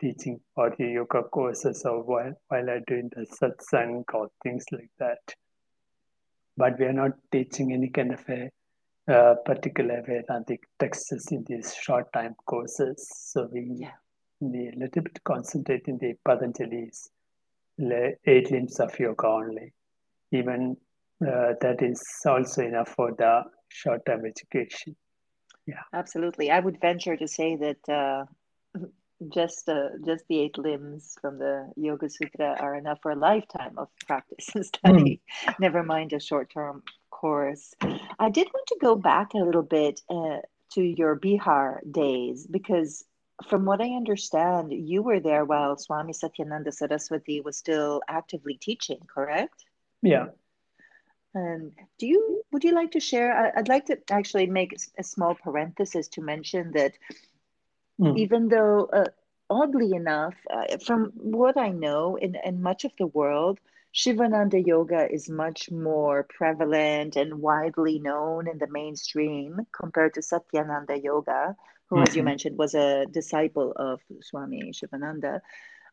teaching or the yoga courses or while, while I'm doing the satsang or things like that. But we are not teaching any kind of a uh, particular Vedantic texts in these short time courses. So we, yeah. we a little bit concentrate in the Patanjali's eight limbs of yoga only. Even uh, that is also enough for the short term education. Yeah, absolutely. I would venture to say that uh, just uh, just the eight limbs from the Yoga Sutra are enough for a lifetime of practice and study. Mm. Never mind a short term course. I did want to go back a little bit uh, to your Bihar days because from what I understand, you were there while Swami Satyananda Saraswati was still actively teaching, correct? Yeah. And do you would you like to share? I'd like to actually make a small parenthesis to mention that mm. even though, uh, oddly enough, uh, from what I know, in, in much of the world, Shivananda Yoga is much more prevalent and widely known in the mainstream compared to Satyananda Yoga, who, mm-hmm. as you mm-hmm. mentioned, was a disciple of Swami Shivananda.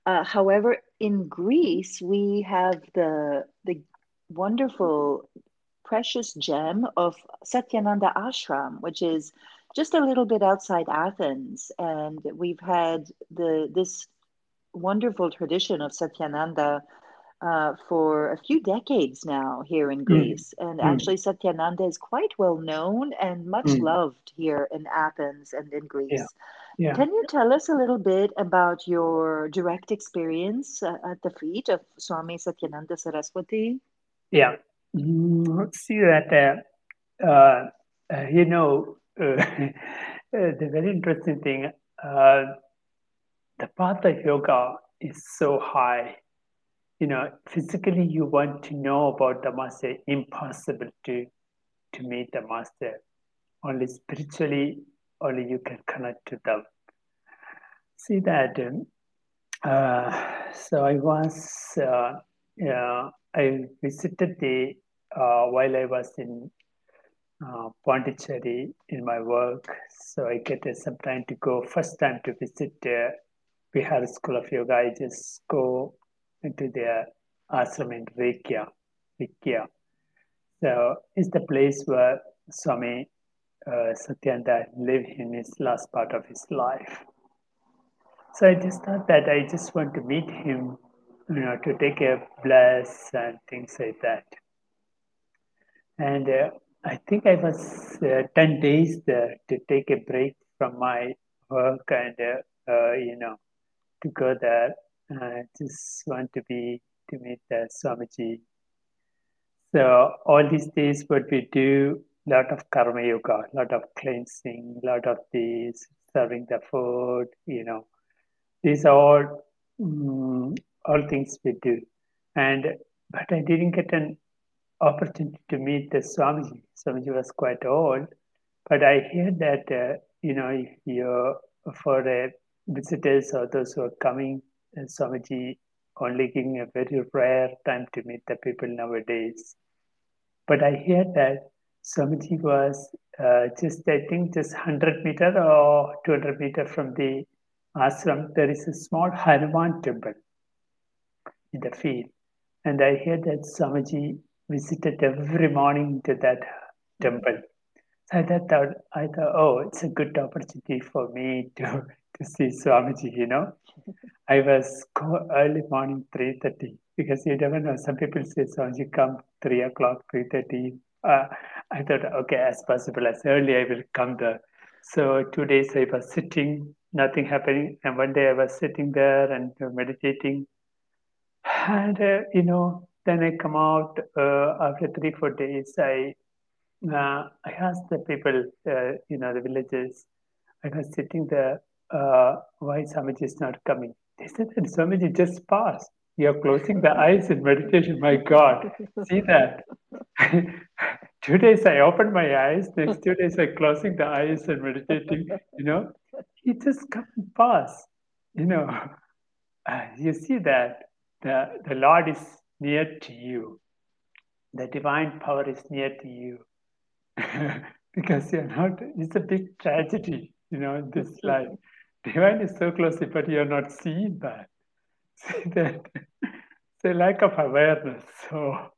Uh, however, in Greece, we have the the wonderful, precious gem of Satyananda Ashram, which is just a little bit outside Athens, and we've had the this wonderful tradition of Satyananda uh, for a few decades now here in mm. Greece. Mm. And mm. actually, Satyananda is quite well known and much mm. loved here in Athens and in Greece. Yeah. Yeah. Can you tell us a little bit about your direct experience uh, at the feet of Swami Satyananda Saraswati? Yeah. Mm, see that, uh, uh, uh you know, uh, the very interesting thing, the path of yoga is so high you know, physically you want to know about the master, impossible to to meet the master. Only spiritually, only you can connect to them. See that. Um, uh, so I was, uh, yeah, I visited the uh, while I was in uh, Pondicherry in my work. So I get uh, some time to go. First time to visit uh, Bihar School of Yoga. I just go into their ashram in Rikhia. Rikhia. So it's the place where Swami uh, lived in his last part of his life. So I just thought that I just want to meet him, you know, to take a bless and things like that. And uh, I think I was uh, 10 days there to take a break from my work and, uh, uh, you know, to go there I just want to be to meet the Swamiji. So all these days, what we do, lot of karma yoga, lot of cleansing, lot of these serving the food, you know, these are all um, all things we do. And but I didn't get an opportunity to meet the Swamiji. Swamiji was quite old, but I hear that uh, you know if you for a visitors or those who are coming, Swamiji only giving a very rare time to meet the people nowadays. But I hear that Swamiji was uh, just, I think, just 100 meter or 200 meter from the ashram. There is a small Hanuman temple in the field. And I hear that Swamiji visited every morning to that temple. So I thought, I thought, oh, it's a good opportunity for me to, to see Swamiji, you know. I was early morning, 3.30, because you never know. Some people say Swamiji come 3 o'clock, 3.30. Uh, I thought, okay, as possible, as early I will come there. So two days I was sitting, nothing happening. And one day I was sitting there and meditating. And, uh, you know, then I come out uh, after three, four days. I uh, I asked the people, uh, you know, the villagers, I was sitting there, uh, why Swamiji is not coming? They said that Swamiji just passed. You're closing the eyes in meditation. My God, see that. two days I opened my eyes, next two days I closing the eyes and meditating, you know. He just come and pass, you know. Uh, you see that the, the Lord is near to you. The divine power is near to you. because you're not, it's a big tragedy, you know, in this life. Divine is so close, but you're not seeing that. See that? it's a lack of awareness. So,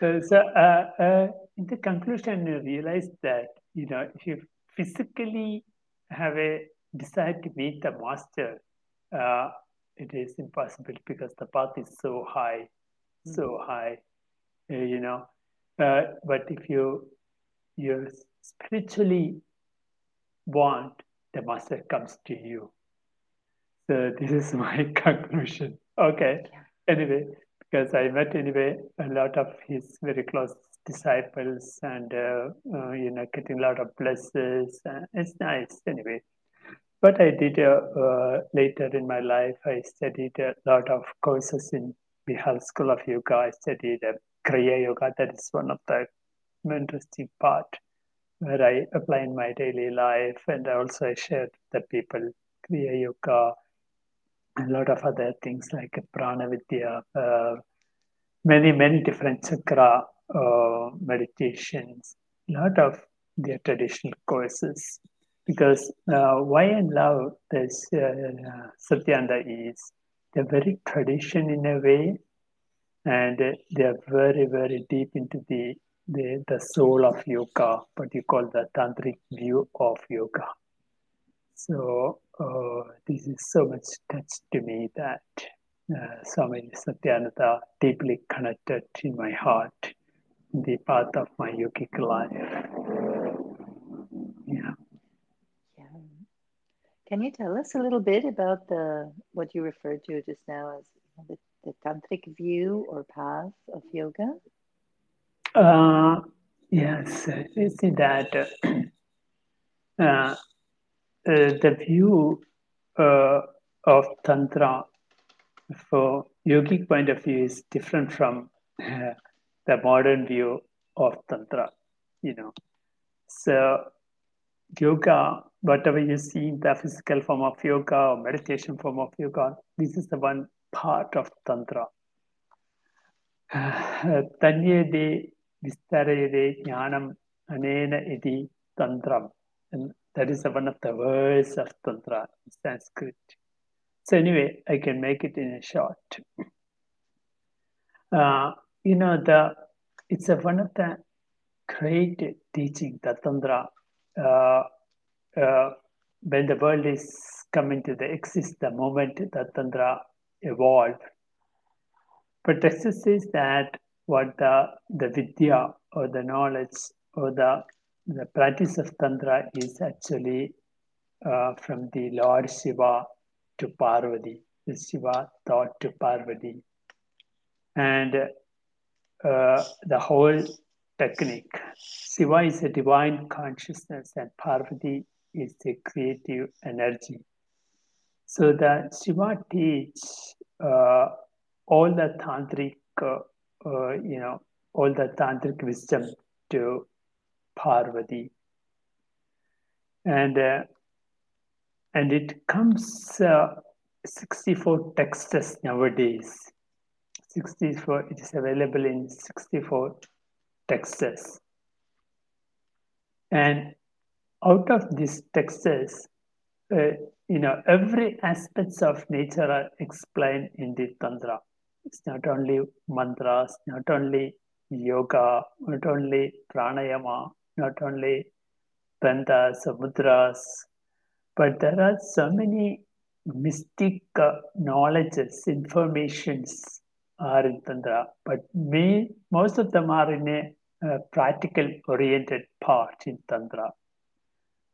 so, so uh, uh, in the conclusion, you realize that, you know, if you physically have a desire to meet the master, uh, it is impossible because the path is so high, so mm-hmm. high, uh, you know. Uh, but if you you spiritually want, the master comes to you. So this is my conclusion. Okay. Anyway, because I met anyway a lot of his very close disciples and uh, uh, you know getting a lot of blessings. Uh, it's nice anyway. But I did uh, uh, later in my life. I studied a lot of courses in Bihar School of Yoga. I studied uh, Kriya Yoga. That is one of the interesting part where I apply in my daily life, and also I share the people Kriya Yoga, a lot of other things like Prana Vidya, uh, many many different chakra uh, meditations, a lot of their traditional courses. Because uh, why I love this uh, Satyananda is they're very tradition in a way, and they're very very deep into the the, the soul of yoga, what you call the tantric view of yoga. So uh, this is so much touched to me that uh, Swami Satyananda deeply connected in my heart, in the path of my yogic life. Yeah. Yeah. Can you tell us a little bit about the what you referred to just now as the, the tantric view or path of yoga? Uh, yes, you see that uh, uh, the view uh, of Tantra for yogic point of view is different from uh, the modern view of Tantra, you know. So yoga, whatever you see in the physical form of yoga or meditation form of yoga, this is the one part of Tantra. Tanyede Vistarayade Jnanam Anena Iti Tantram. And that is one of the words of Tantra in Sanskrit. So anyway, I can make it in a short. Uh, you know, the it's a, one of the great teaching, the Tantra. Uh, uh, when the world is coming to the exist, the moment that Tantra evolved. But texts says that what the, the vidya or the knowledge or the, the practice of Tantra is actually uh, from the Lord Shiva to Parvati. The Shiva taught to Parvati. And uh, the whole technique. Shiva is a divine consciousness and Parvati is the creative energy. So the Shiva teach uh, all the tantric uh, you know, all the tantric wisdom to Parvati. And uh, and it comes uh, 64 texts nowadays. 64, it is available in 64 texts. And out of these texts, uh, you know, every aspects of nature are explained in the Tantra. It's not only mantras, not only yoga, not only pranayama, not only bandhas or mudras, but there are so many mystic uh, knowledges, informations are in Tantra, but me, most of them are in a uh, practical oriented part in Tantra.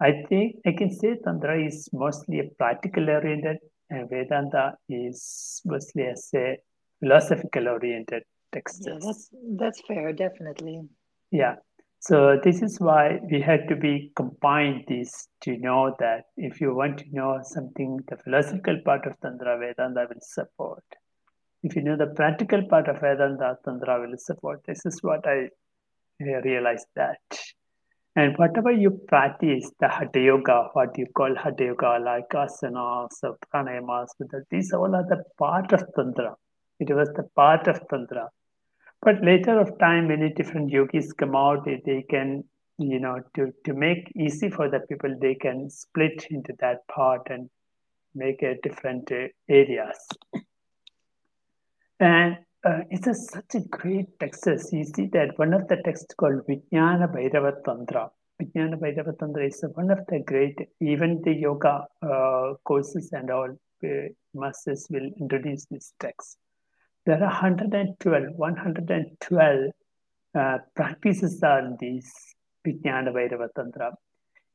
I think I can say Tantra is mostly a practical oriented and Vedanta is mostly as a philosophical oriented texts. Yeah, that's that's fair, definitely. Yeah. So this is why we had to be combined this to know that if you want to know something, the philosophical part of Tantra Vedanta will support. If you know the practical part of Vedanta, Tantra will support. This is what I realized that. And whatever you practice, the Hatha Yoga, what you call Hatha Yoga, like asanas, pranayamas, these all are the part of Tantra. It was the part of Tantra. But later of time, many different yogis come out. They they can, you know, to, to make easy for the people, they can split into that part and make a different uh, areas. And uh, it's a, such a great text. You see that one of the texts called Vijnana Bhairava Tantra. Vijnana Bhairava Tantra is one of the great, even the yoga uh, courses and all uh, masters will introduce this text there are 112, 112 uh, practices on this Vijnana Bhairava Tantra.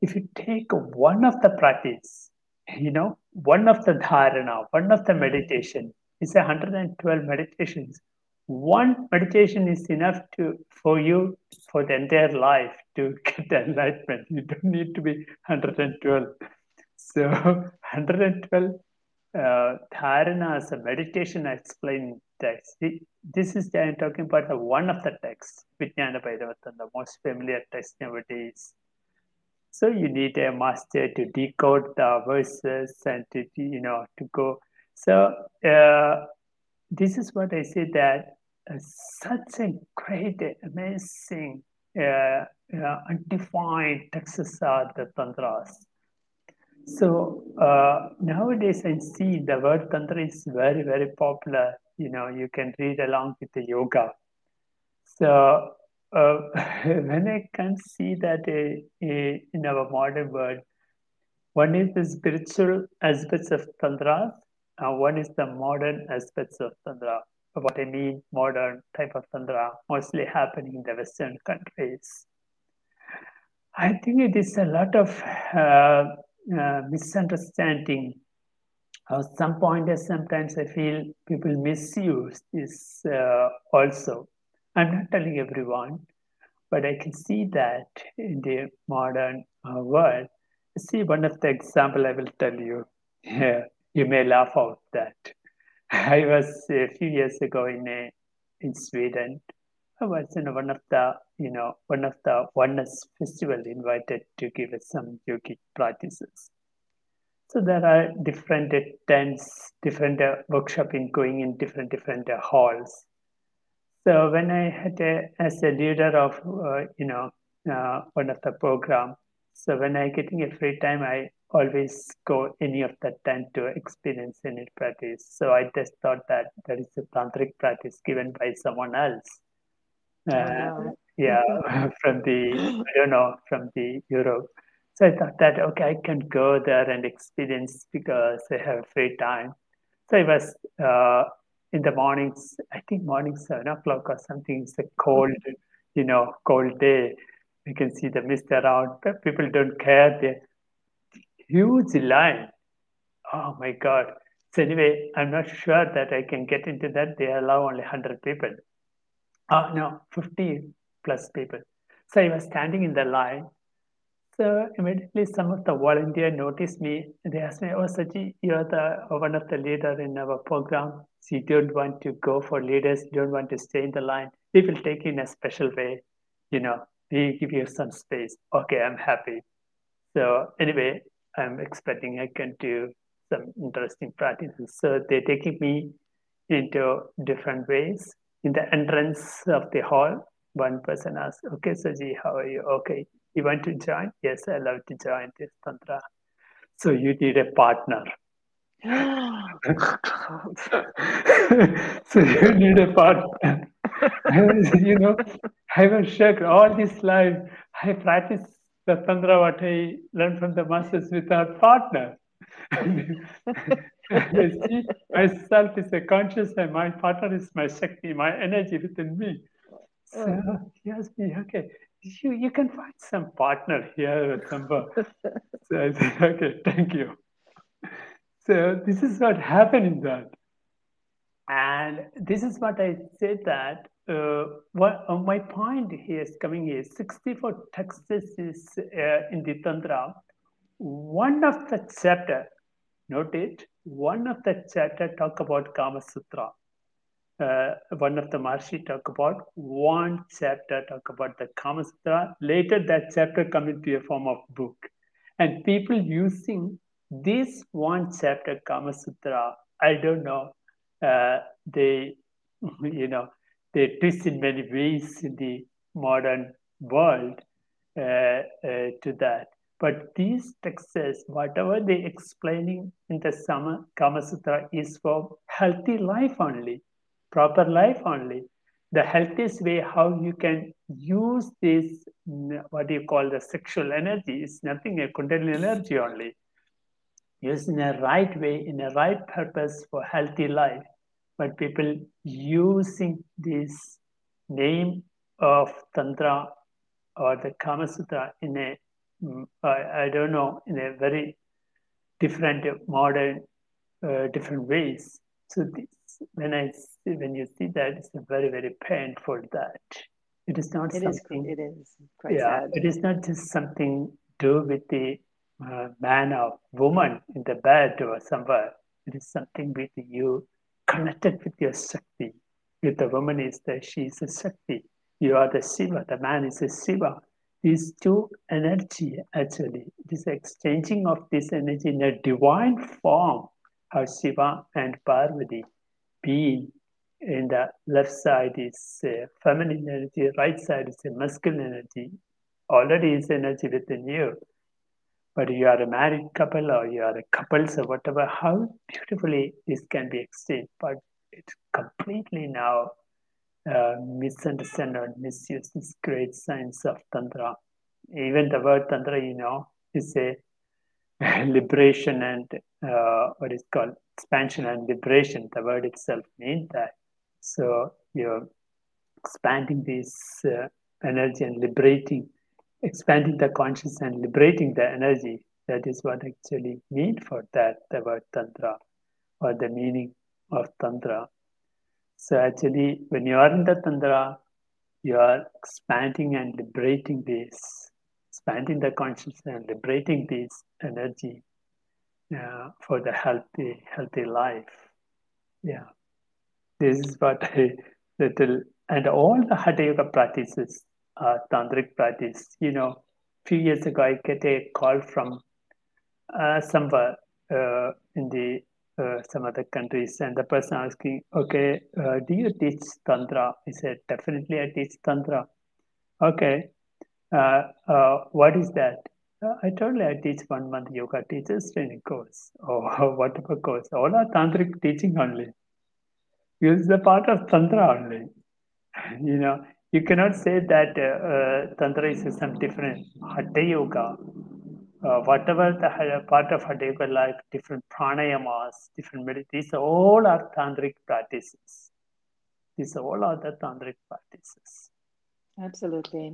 If you take one of the practice, you know, one of the dharana, one of the meditation, it's 112 meditations. One meditation is enough to for you for the entire life to get the enlightenment. You don't need to be 112. So 112 uh, dharana as a meditation I explain text. This is I'm talking about one of the texts, Vijnana Bhairavatan, the most familiar text nowadays. So you need a master to decode the verses and to you know to go. So uh, this is what I say that uh, such a great, amazing, uh, uh undefined texts are the tantras. So uh, nowadays I see the word tantra is very very popular you know you can read along with the yoga. So uh, when i can see that a, a, in our modern world one is the spiritual aspects of tantra and one is the modern aspects of tantra. What i mean modern type of tantra mostly happening in the western countries. I think it is a lot of uh, uh, misunderstanding at some point, sometimes I feel people misuse this uh, also. I'm not telling everyone, but I can see that in the modern uh, world. See, one of the example I will tell you. Yeah, you may laugh out that. I was a few years ago in a, in Sweden. I was in one of the you know one of the oneness festival invited to give us some yogic practices. So there are different tents, different uh, workshopping going in different different uh, halls. So when I had a, as a leader of uh, you know uh, one of the program, so when I getting a free time, I always go any of the tent to experience any practice. So I just thought that there is a tantric practice given by someone else. Uh, oh, yeah, from the I don't know from the Europe. So I thought that, okay, I can go there and experience because I have free time. So it was uh, in the mornings, I think morning seven o'clock or something. It's a cold, you know, cold day. You can see the mist around, but people don't care. The huge line. Oh my God. So anyway, I'm not sure that I can get into that. They allow only 100 people. Oh, no, 50 plus people. So I was standing in the line so immediately some of the volunteer noticed me. They asked me, "Oh, Saji, you're the one of the leader in our program. So you don't want to go for leaders. You don't want to stay in the line. We will take you in a special way. You know, we give you some space. Okay, I'm happy. So anyway, I'm expecting I can do some interesting practices. So they're taking me into different ways. In the entrance of the hall, one person asked, Okay, Saji, how are you? Okay, you want to join? Yes, I love to join this Tantra. So you need a partner. so you need a partner. you know, I was shocked all this life. I practiced the Tantra what I learned from the masters without partner. I see myself as a conscious and my partner is my Shakti, my energy within me. So asked me, okay, you, you can find some partner here or somewhere. so I said, okay, thank you. So this is what happened in that. And this is what I said that uh, what uh, my point here is coming is 64 texts is uh, in the Tantra. One of the chapter, note it, one of the chapter talk about Kama Sutra. Uh, one of the Maharshi talk about one chapter talk about the Kama Sutra. Later that chapter come into a form of book. And people using this one chapter Kama Sutra, I don't know, uh, they, you know, they twist in many ways in the modern world uh, uh, to that. But these texts, whatever they explaining in the Sama, Kama Sutra is for healthy life only, proper life only. The healthiest way how you can use this, what do you call the sexual energy, is nothing a Kundalini energy only. Use in a right way, in a right purpose for healthy life but people using this name of Tantra or the Kama Sutra in a, mm, I, don't know, in a very different, modern, uh, different ways. So this, when I see, when you see that, it's very, very painful that it is not it something. Is, it is yeah, sad. it is not just something do with the uh, man or woman in the bed or somewhere. It is something with you connected with your Shakti. If the woman is the, she is a Shakti. You are the Shiva, the man is a Shiva. These two energy actually, this exchanging of this energy in a divine form, how Shiva and Parvati being in the left side is feminine energy, right side is a masculine energy. Already is energy within you but you are a married couple or you are a couple, or whatever, how beautifully this can be exchanged. But it's completely now uh, misunderstood or misused this great science of Tantra. Even the word Tantra, you know, is a liberation and uh, what is called expansion and liberation. The word itself means that. So you're expanding this uh, energy and liberating expanding the consciousness and liberating the energy. That is what actually mean for that the word tantra or the meaning of tantra. So actually, when you are in the tantra, you are expanding and liberating this, expanding the consciousness and liberating this energy uh, for the healthy, healthy life. Yeah, this is what I little and all the hatha yoga practices uh, tantric practice. You know, few years ago, I get a call from uh, somewhere uh, in the uh, some other countries, and the person asking, "Okay, uh, do you teach tantra?" I said, "Definitely, I teach tantra." Okay, uh, uh, what is that? I told you I teach one month yoga teachers training course or whatever course. All are tantric teaching only. Use the part of tantra only. You know, you cannot say that uh, tantra is some different hatha yoga uh, whatever the part of hatha yoga like different pranayamas different meditations all are tantric practices these all are the tantric practices absolutely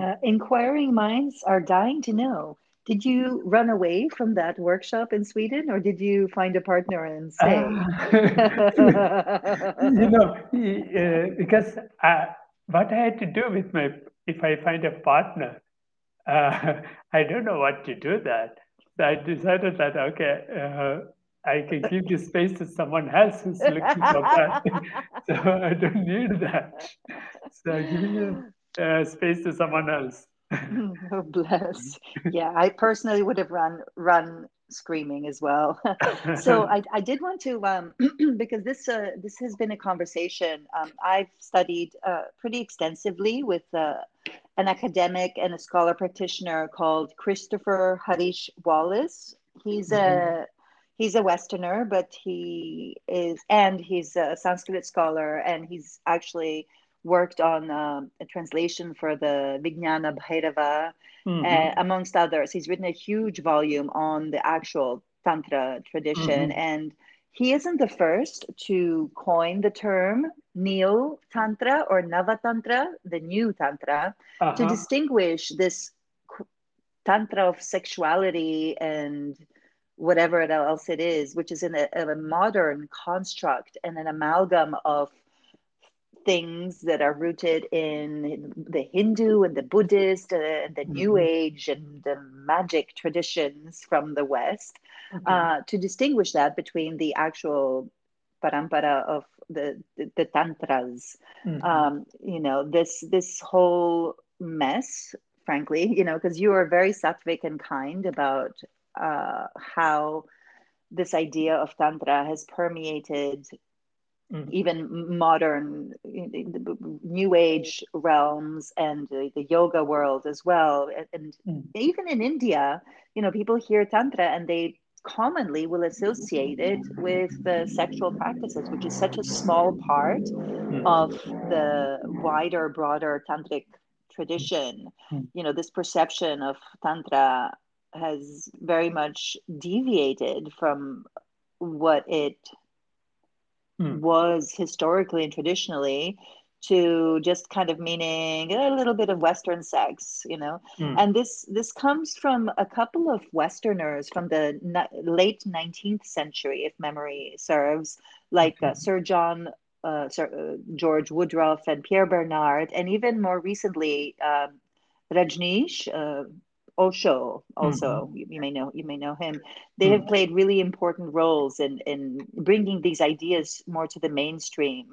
uh, inquiring minds are dying to know did you run away from that workshop in Sweden or did you find a partner and stay? you know, uh, because I, what I had to do with my, if I find a partner, uh, I don't know what to do that. So I decided that, okay, uh, I can give this space to someone else who's looking for that. so I don't need that. So giving uh, space to someone else. oh, bless. Yeah, I personally would have run run screaming as well. so I, I did want to um, because this uh, this has been a conversation. Um, I've studied uh, pretty extensively with uh, an academic and a scholar practitioner called Christopher Hareesh Wallis. He's mm-hmm. a he's a Westerner, but he is and he's a Sanskrit scholar, and he's actually worked on uh, a translation for the Vijnana Bhairava, mm-hmm. uh, amongst others. He's written a huge volume on the actual Tantra tradition. Mm-hmm. And he isn't the first to coin the term Neo Tantra or Nava Tantra, the new Tantra, uh-huh. to distinguish this Tantra of sexuality and whatever else it is, which is in a, a modern construct and an amalgam of things that are rooted in the Hindu and the Buddhist and the mm-hmm. New Age and the magic traditions from the West, mm-hmm. uh, to distinguish that between the actual parampara of the the, the tantras. Mm-hmm. Um, you know, this this whole mess, frankly, you know, because you are very sattvic and kind about uh, how this idea of tantra has permeated mm. even modern new age realms and the, the yoga world as well and, and mm. even in india you know people hear tantra and they commonly will associate it with the sexual practices which is such a small part mm. of the wider broader tantric tradition mm. you know this perception of tantra has very much deviated from what it hmm. was historically and traditionally to just kind of meaning a little bit of western sex you know hmm. and this this comes from a couple of westerners from the late 19th century if memory serves like uh, sir john uh, Sir, uh, George Woodroffe and Pierre Bernard, and even more recently, um, Rajneesh, uh, Osho also mm-hmm. you, you, may know you may know him they mm-hmm. have played really important roles in in bringing these ideas more to the mainstream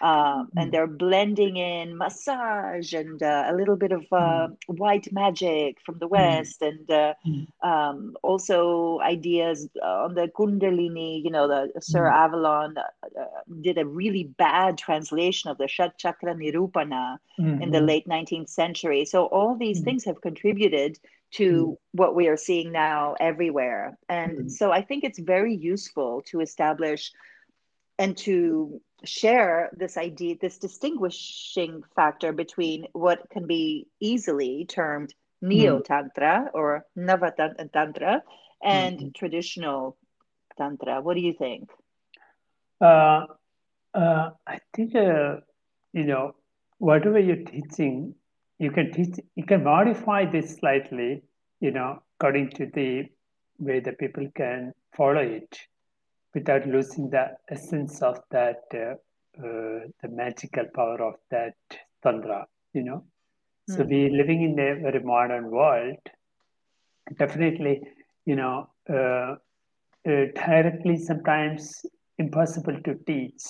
um, and mm. they're blending in massage and uh, a little bit of uh, mm. white magic from the mm. west and uh, um, also ideas on the kundalini you know the sir avalon uh, uh, did a really bad translation of the shat chakra nirupana mm-hmm. in the mm-hmm. late 19th century so all these mm-hmm. things have contributed to mm. what we are seeing now everywhere and mm. so i think it's very useful to establish and to share this idea, this distinguishing factor between what can be easily termed neo tantra or nava tantra and mm-hmm. traditional tantra. What do you think? Uh, uh, I think uh, you know whatever you're teaching, you can teach, you can modify this slightly, you know, according to the way the people can follow it without losing the essence of that, uh, uh, the magical power of that tantra, you know. Mm. So hmm. we living in a very modern world. Definitely, you know, uh, uh directly sometimes impossible to teach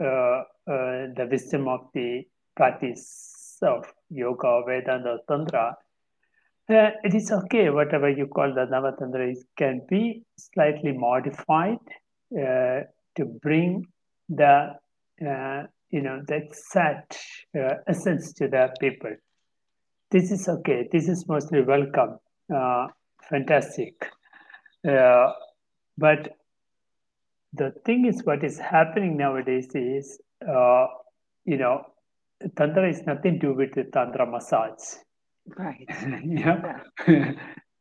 uh, uh, the wisdom of the practice of yoga, Vedanta, Tantra. Uh, it is okay, whatever you call the Navatantra, it can be slightly modified uh, to bring the uh, you know the exact uh, essence to the people. This is okay. This is mostly welcome. fantastic. but the thing is, what is happening nowadays is, you know, tantra is nothing to do with the tantra massage. Right. yeah. yeah.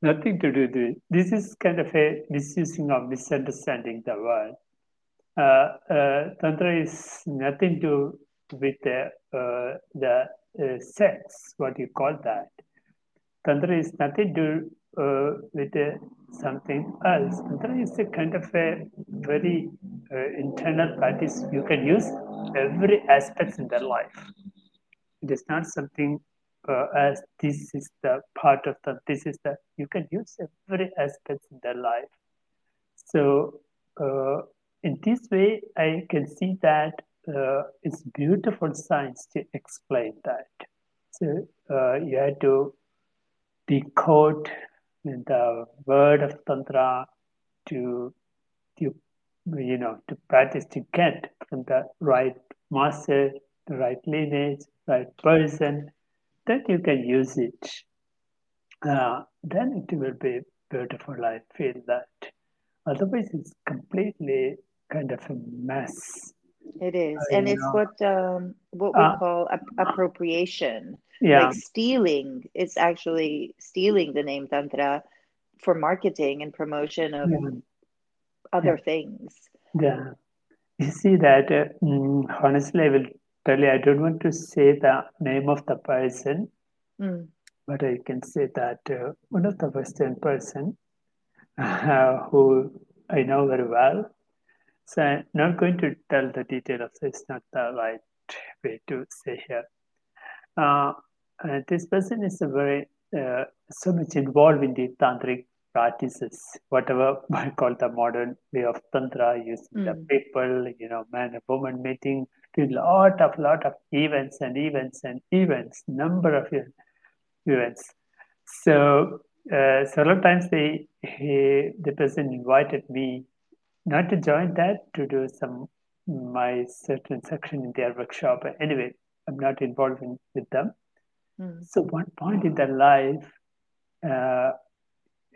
nothing to do with it. This is kind of a misusing or misunderstanding the word. Uh, uh, tantra is nothing to do with the, uh, the uh, sex, what you call that. Tantra is nothing to uh, with uh, something else. Tantra is a kind of a very internal practice you can use every aspect in their life. It is not something uh, as this is the part of the this is the you can use every aspect in their life. So uh, in this way i can see that uh, it's beautiful science to explain that. So uh, you have to decode the word of tantra to to you know to practice to get from the right master, the right lineage, right person, then you can use it. Uh, then it will be beautiful. I feel that. Otherwise, it's completely kind of a mess. It is, and it's know. what um, what we uh, call appropriation. Yeah, like stealing. It's actually stealing the name tantra for marketing and promotion of yeah. other yeah. things. Yeah, you see that. Uh, mm, honestly, I will tell. I don't want to say the name of the person, mm. but I can say that uh, one of the Western person uh, who I know very well so I'm not going to tell the detail of this, not the right way to say here. Uh, this person is a very uh, so much involved in the tantric practices, whatever I call the modern way of tantra, using mm. the people, you know, man and woman meeting, doing lot of lot of events and events and events, number of events. So uh, several times they he, the person invited me not to join that to do some my certain section in their workshop. Anyway, I'm not involved in, with them. Mm. So one point in their life, uh,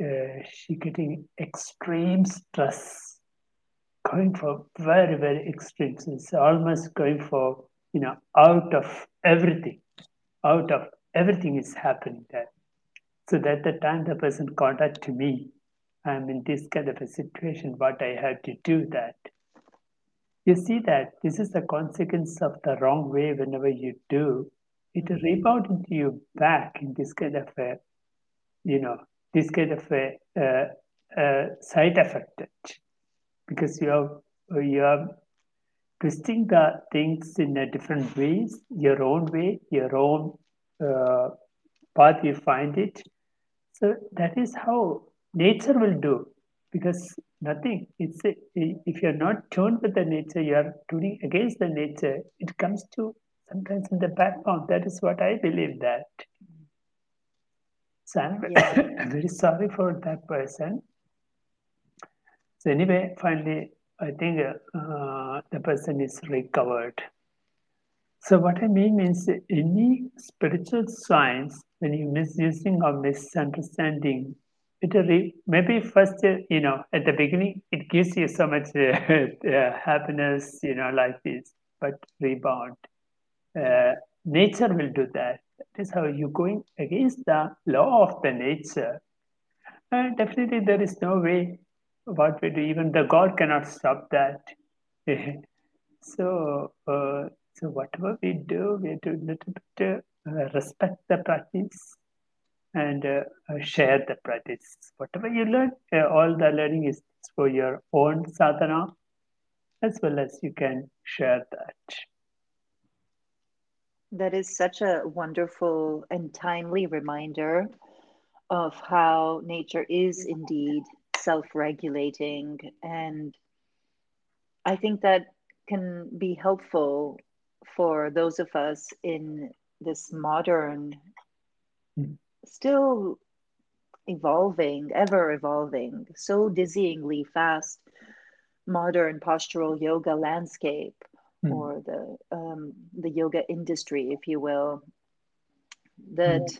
uh, she getting extreme stress, going for very very extreme. So it's almost going for you know out of everything, out of everything is happening there. So that the time the person contacted me, I'm in this kind of a situation, what I have to do that. You see that this is the consequence of the wrong way whenever you do, it will rebound into you back in this kind of a, you know, this kind of a, uh, uh, side effect because you are you are twisting the things in a different ways, your own way, your own uh, path you find it. So that is how nature will do because nothing it's a, if you're not tuned with the nature you are tuning against the nature it comes to sometimes in the background that is what i believe that so i'm, yeah. I'm very sorry for that person so anyway finally i think uh, the person is recovered. So what i mean means any spiritual science when you misusing or misunderstanding it maybe first you know at the beginning it gives you so much uh, uh, happiness you know like this but rebound. Uh, nature will do that. That is how you're going against the law of the nature. Definitely there is no way what we do even the god cannot stop that so uh, so whatever we do we have to little bit uh, respect the practice and uh, share the practice. Whatever you learn, uh, all the learning is for your own sadhana, as well as you can share that. That is such a wonderful and timely reminder of how nature is indeed self regulating. And I think that can be helpful for those of us in this modern mm still evolving, ever evolving, so dizzyingly fast modern postural yoga landscape mm. or the um, the yoga industry, if you will, that mm.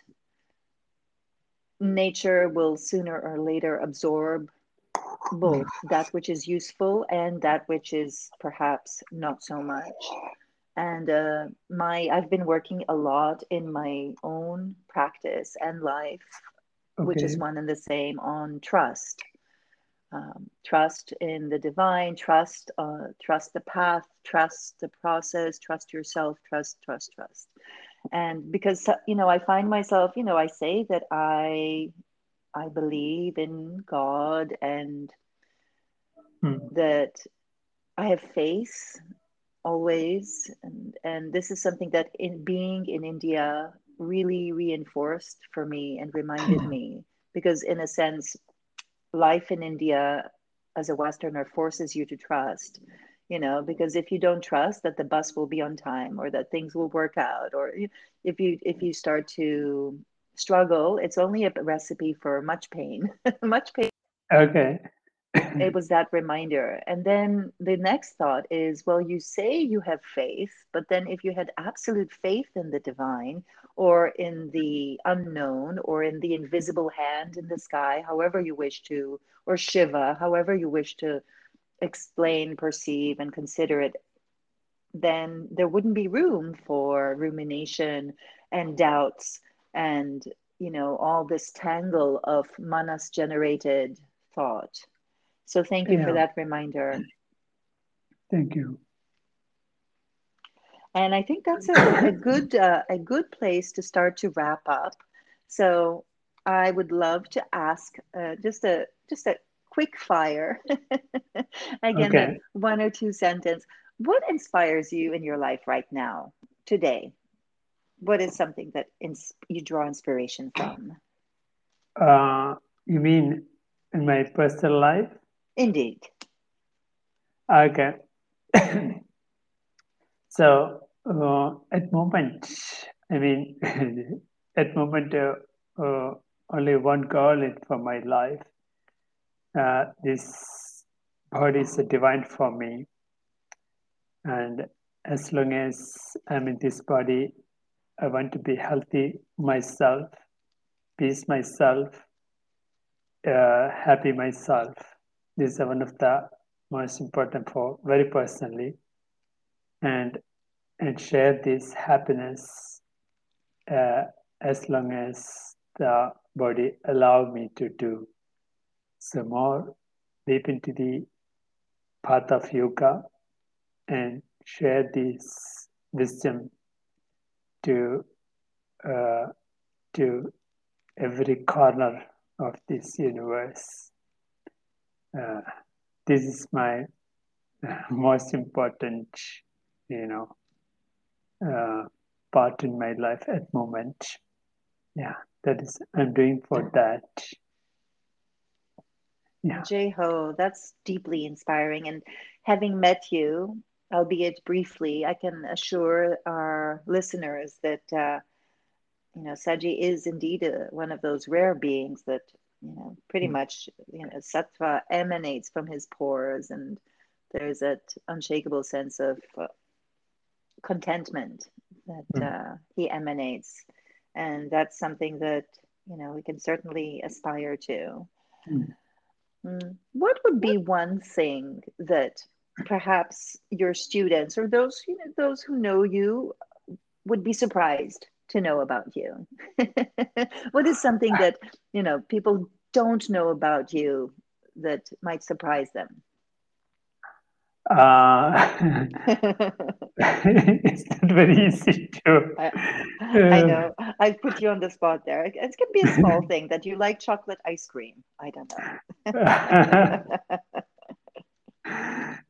Nature will sooner or later absorb both that which is useful and that which is perhaps not so much. And uh, my i've been working a lot in my own practice and life okay. which is one and the same on trust. Um, trust in the divine trust uh, trust the path trust the process trust yourself trust trust trust and because you know i find myself you know i say that i i believe in god and hmm. that i have faith always. And and this is something that in being in india really reinforced for me and reminded me because in a sense life in india as a westerner forces you to trust you know because if you don't trust that the bus will be on time or that things will work out or if you if you start to struggle. It's only a recipe for much pain, much pain. Okay. it was that reminder. And then the next thought is well, you say you have faith, but then if you had absolute faith in the divine or in the unknown or in the invisible hand in the sky, however you wish to, or Shiva, however you wish to explain, perceive, and consider it, then there wouldn't be room for rumination and doubts and you know all this tangle of manas generated thought. So thank you yeah. for that reminder. Thank you. And i think that's a, a good uh, a good place to start to wrap up. So i would love to ask uh, just a just a quick fire again okay. one or two sentence what inspires you in your life right now today what is something that ins- you draw inspiration from? Uh, you mean in my personal life? Indeed. Okay. so uh, at moment, I mean, at moment, uh, uh, only one goal is for my life. Uh, this body is divine for me, and as long as I'm in this body, I want to be healthy myself, peace myself, uh, happy myself. This is one of the most important for very personally, and and share this happiness uh, as long as the body allow me to do. So more deep into the path of yoga and share this wisdom to uh, to every corner of this universe. Uh, this is my most important, you know, uh, part in my life at moment. Yeah, that is I'm doing for that. Yeah. Ho, that's deeply inspiring. And having met you, albeit briefly, I can assure our listeners that uh, you know Saji is indeed a, one of those rare beings that you know pretty hmm. much you know sattva emanates from his pores, and there's that unshakable sense of uh, contentment that mm. uh, he emanates, and that's something that you know we can certainly aspire to. Mm. Mm. What would be one thing that perhaps your students or those you know those who know you would be surprised to know about you? What is something that you know people don't know about you that might surprise them uh, it's not very easy to. I, I, um, know. I put you on the spot there. It, it can be a small thing that you like chocolate ice cream. I don't know.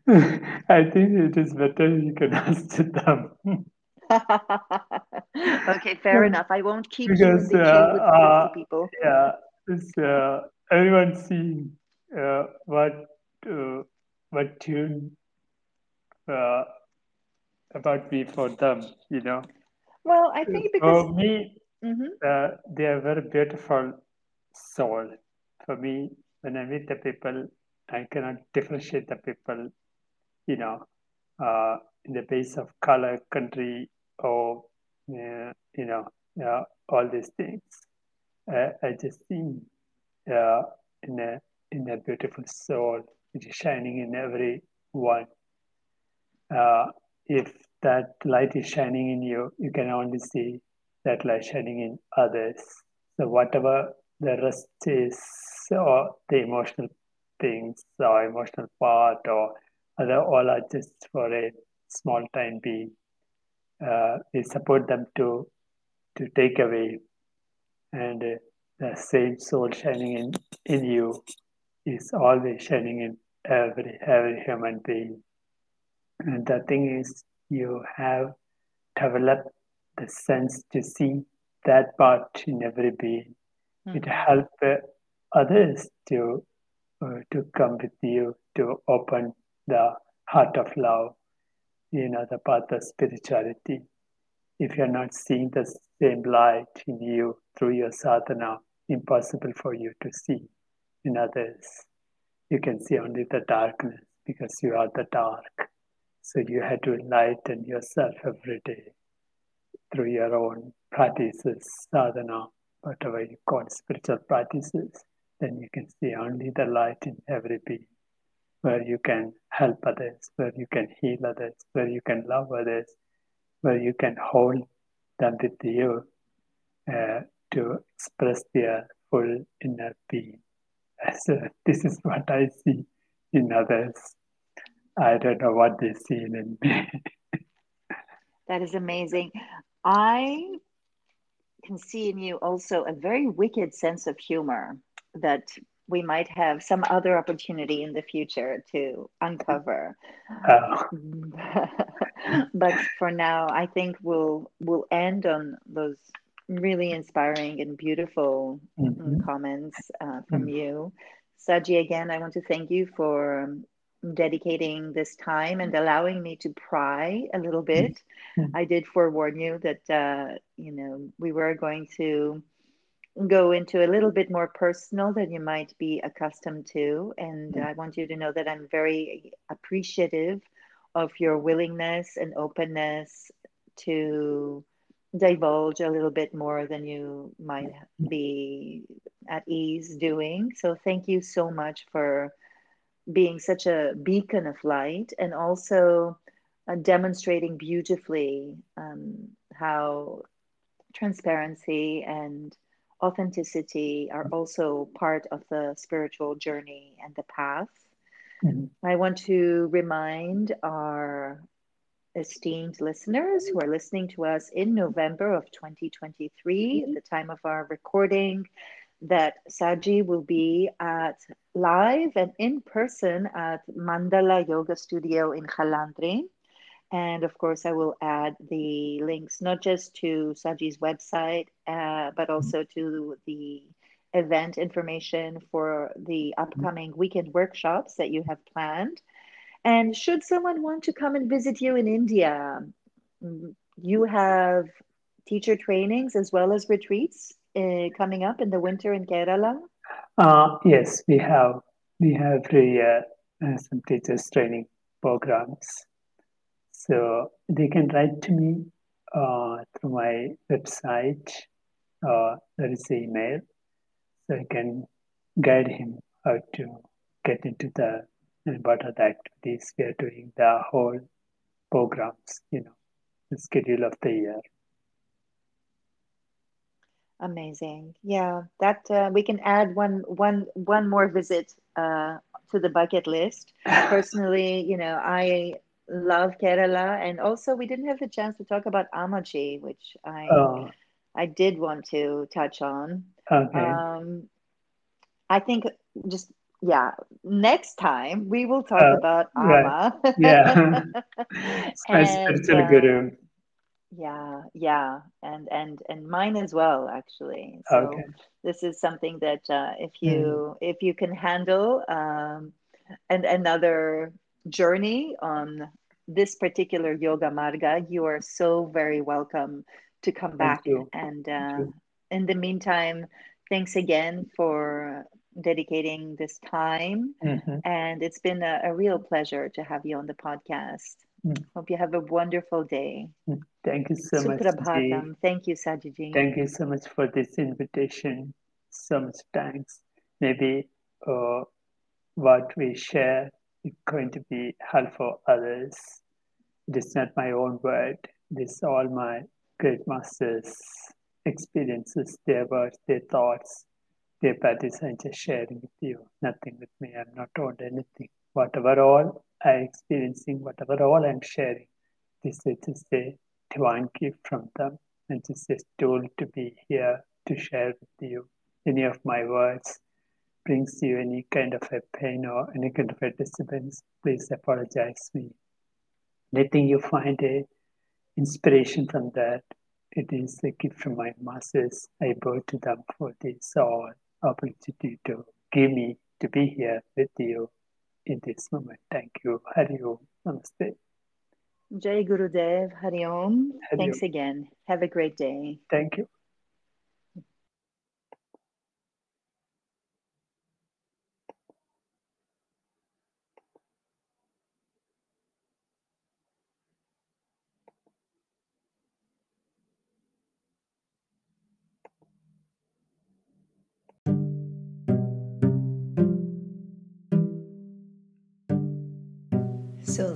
I think it is better you can ask them. okay, fair enough. I won't keep because, you in the uh, with uh, people. Yeah, it's, uh, everyone seeing uh, what uh, what tune uh, about me for them, you know. Well, I think because for me, mm-hmm. uh, they are very beautiful soul. For me, when I meet the people, I cannot differentiate the people you know, uh, in the base of color, country, or uh, you know, uh, all these things. I just see uh, in a in a beautiful soul which is shining in every one. Uh, if that light is shining in you, you can only see that light shining in others. So whatever the rest is, or the emotional things, or emotional part, or other all are just for a small time being. Uh, we support them to to take away, and uh, the same soul shining in in you is always shining in every every human being. And the thing is, you have developed the sense to see that part in every being. Mm-hmm. It helps uh, others to uh, to come with you to open the heart of love, you know, the path of spirituality. If you're not seeing the same light in you through your sadhana impossible for you to see in others. You can see only the darkness because you are the dark. So you had to enlighten yourself every day through your own practices, sadhana, whatever you call spiritual practices. Then you can see only the light in every being, where you can help others, where you can heal others, where you can love others, where you can hold them with you uh, to express their full inner being. So this is what I see in others. I don't know what they see in me. that is amazing. I can see in you also a very wicked sense of humor that we might have some other opportunity in the future to uncover. Oh. but for now, I think we'll we'll end on those really inspiring and beautiful mm-hmm. comments uh, from mm-hmm. you. Saji, again, I want to thank you for dedicating this time and allowing me to pry a little bit. Mm-hmm. I did forewarn you that, uh, you know, we were going to go into a little bit more personal than you might be accustomed to. And I want you to know that I'm very appreciative of your willingness and openness to divulge a little bit more than you might be at ease doing. So thank you so much for being such a beacon of light and also uh, demonstrating beautifully um, how transparency and authenticity are also part of the spiritual journey and the path. Mm-hmm. I want to remind our esteemed listeners who are listening to us in November of 2023, at the time of our recording, that Saji will be at live and in person at Mandala Yoga Studio in Jalandhri. And of course, I will add the links not just to Saji's website, uh, but also to the event information for the upcoming weekend workshops that you have planned. And should someone want to come and visit you in India, you have teacher trainings as well as retreats uh, coming up in the winter in Kerala. Uh, yes, we have we have the, uh, some teachers training programs. So they can write to me uh, through my website. Uh, there is an email, so I can guide him how to get into the and what are the activities we are doing, the whole programs, you know, the schedule of the year. Amazing. Yeah, that uh, we can add one one one more visit uh, to the bucket list. Personally, you know, I love Kerala, and also we didn't have the chance to talk about Ammachi, which I oh. I did want to touch on. Okay. Um, I think just yeah next time we will talk uh, about Amma. Right. Yeah. and, uh, guru. Yeah, yeah, and and and mine as well actually. So okay. this is something that uh, if you mm. if you can handle um, and another journey on this particular yoga marga, you are so very welcome to come back. And uh, in the meantime, thanks again for dedicating this time. Mm-hmm. And it's been a, a, real pleasure to have you on the podcast. Mm. Hope you have a wonderful day. Mm. Thank you so much. Thank you, Sajiji. Thank you so much for this invitation. So much thanks. Maybe uh, what we share is going to be helpful others. It is not my own word. This all my great masters' experiences, their words, their thoughts, their paths I'm just sharing with you. Nothing with me. I'm not told anything. Whatever all I'm experiencing, whatever all I'm sharing, this is a divine gift from them and just a tool to be here to share with you. Any of my words brings you any kind of a pain or any kind of a disturbance, please apologize me. Anything you find a inspiration from that, it is a gift from my masters. I bow to them for this all opportunity to give me to be here with you in this moment. Thank you. Hari Om. Namaste. Jai Gurudev, Hari Om. Hari Thanks Om. again. Have a great day. Thank you.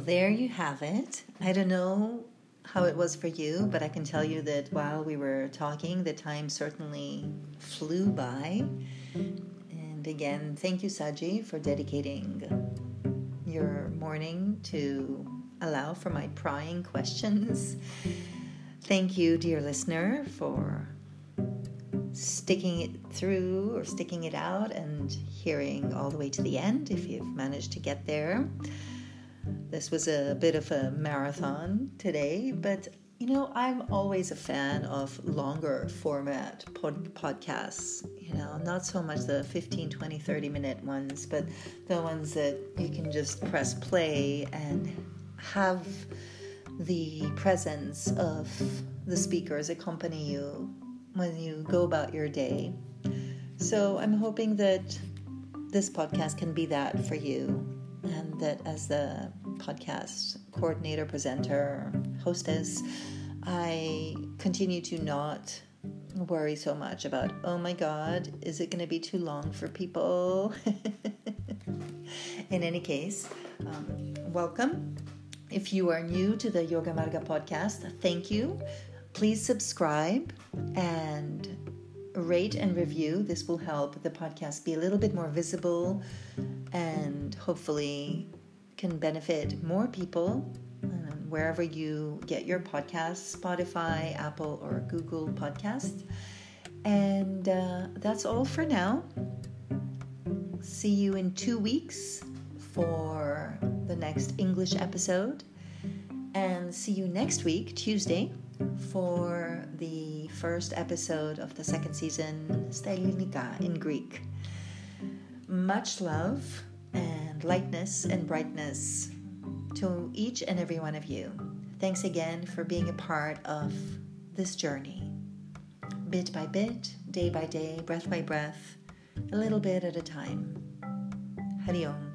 There you have it. I don't know how it was for you, but I can tell you that while we were talking, the time certainly flew by. And again, thank you, Saji, for dedicating your morning to allow for my prying questions. Thank you, dear listener, for sticking it through or sticking it out and hearing all the way to the end if you've managed to get there. This was a bit of a marathon today, but you know, I'm always a fan of longer format pod- podcasts. You know, not so much the 15, 20, 30 minute ones, but the ones that you can just press play and have the presence of the speakers accompany you when you go about your day. So I'm hoping that this podcast can be that for you, and that as the podcast coordinator, presenter, hostess, I continue to not worry so much about, oh my God, is it going to be too long for people? In any case, um, welcome. If you are new to the Yoga Marga podcast, thank you. Please subscribe and rate and review. This will help the podcast be a little bit more visible and hopefully can benefit more people um, wherever you get your podcasts Spotify, Apple, or Google Podcasts. And uh, that's all for now. See you in two weeks for the next English episode. And see you next week, Tuesday, for the first episode of the second season, Stylinika in Greek. Much love and lightness and brightness to each and every one of you. Thanks again for being a part of this journey. Bit by bit, day by day, breath by breath, a little bit at a time. Hari Om.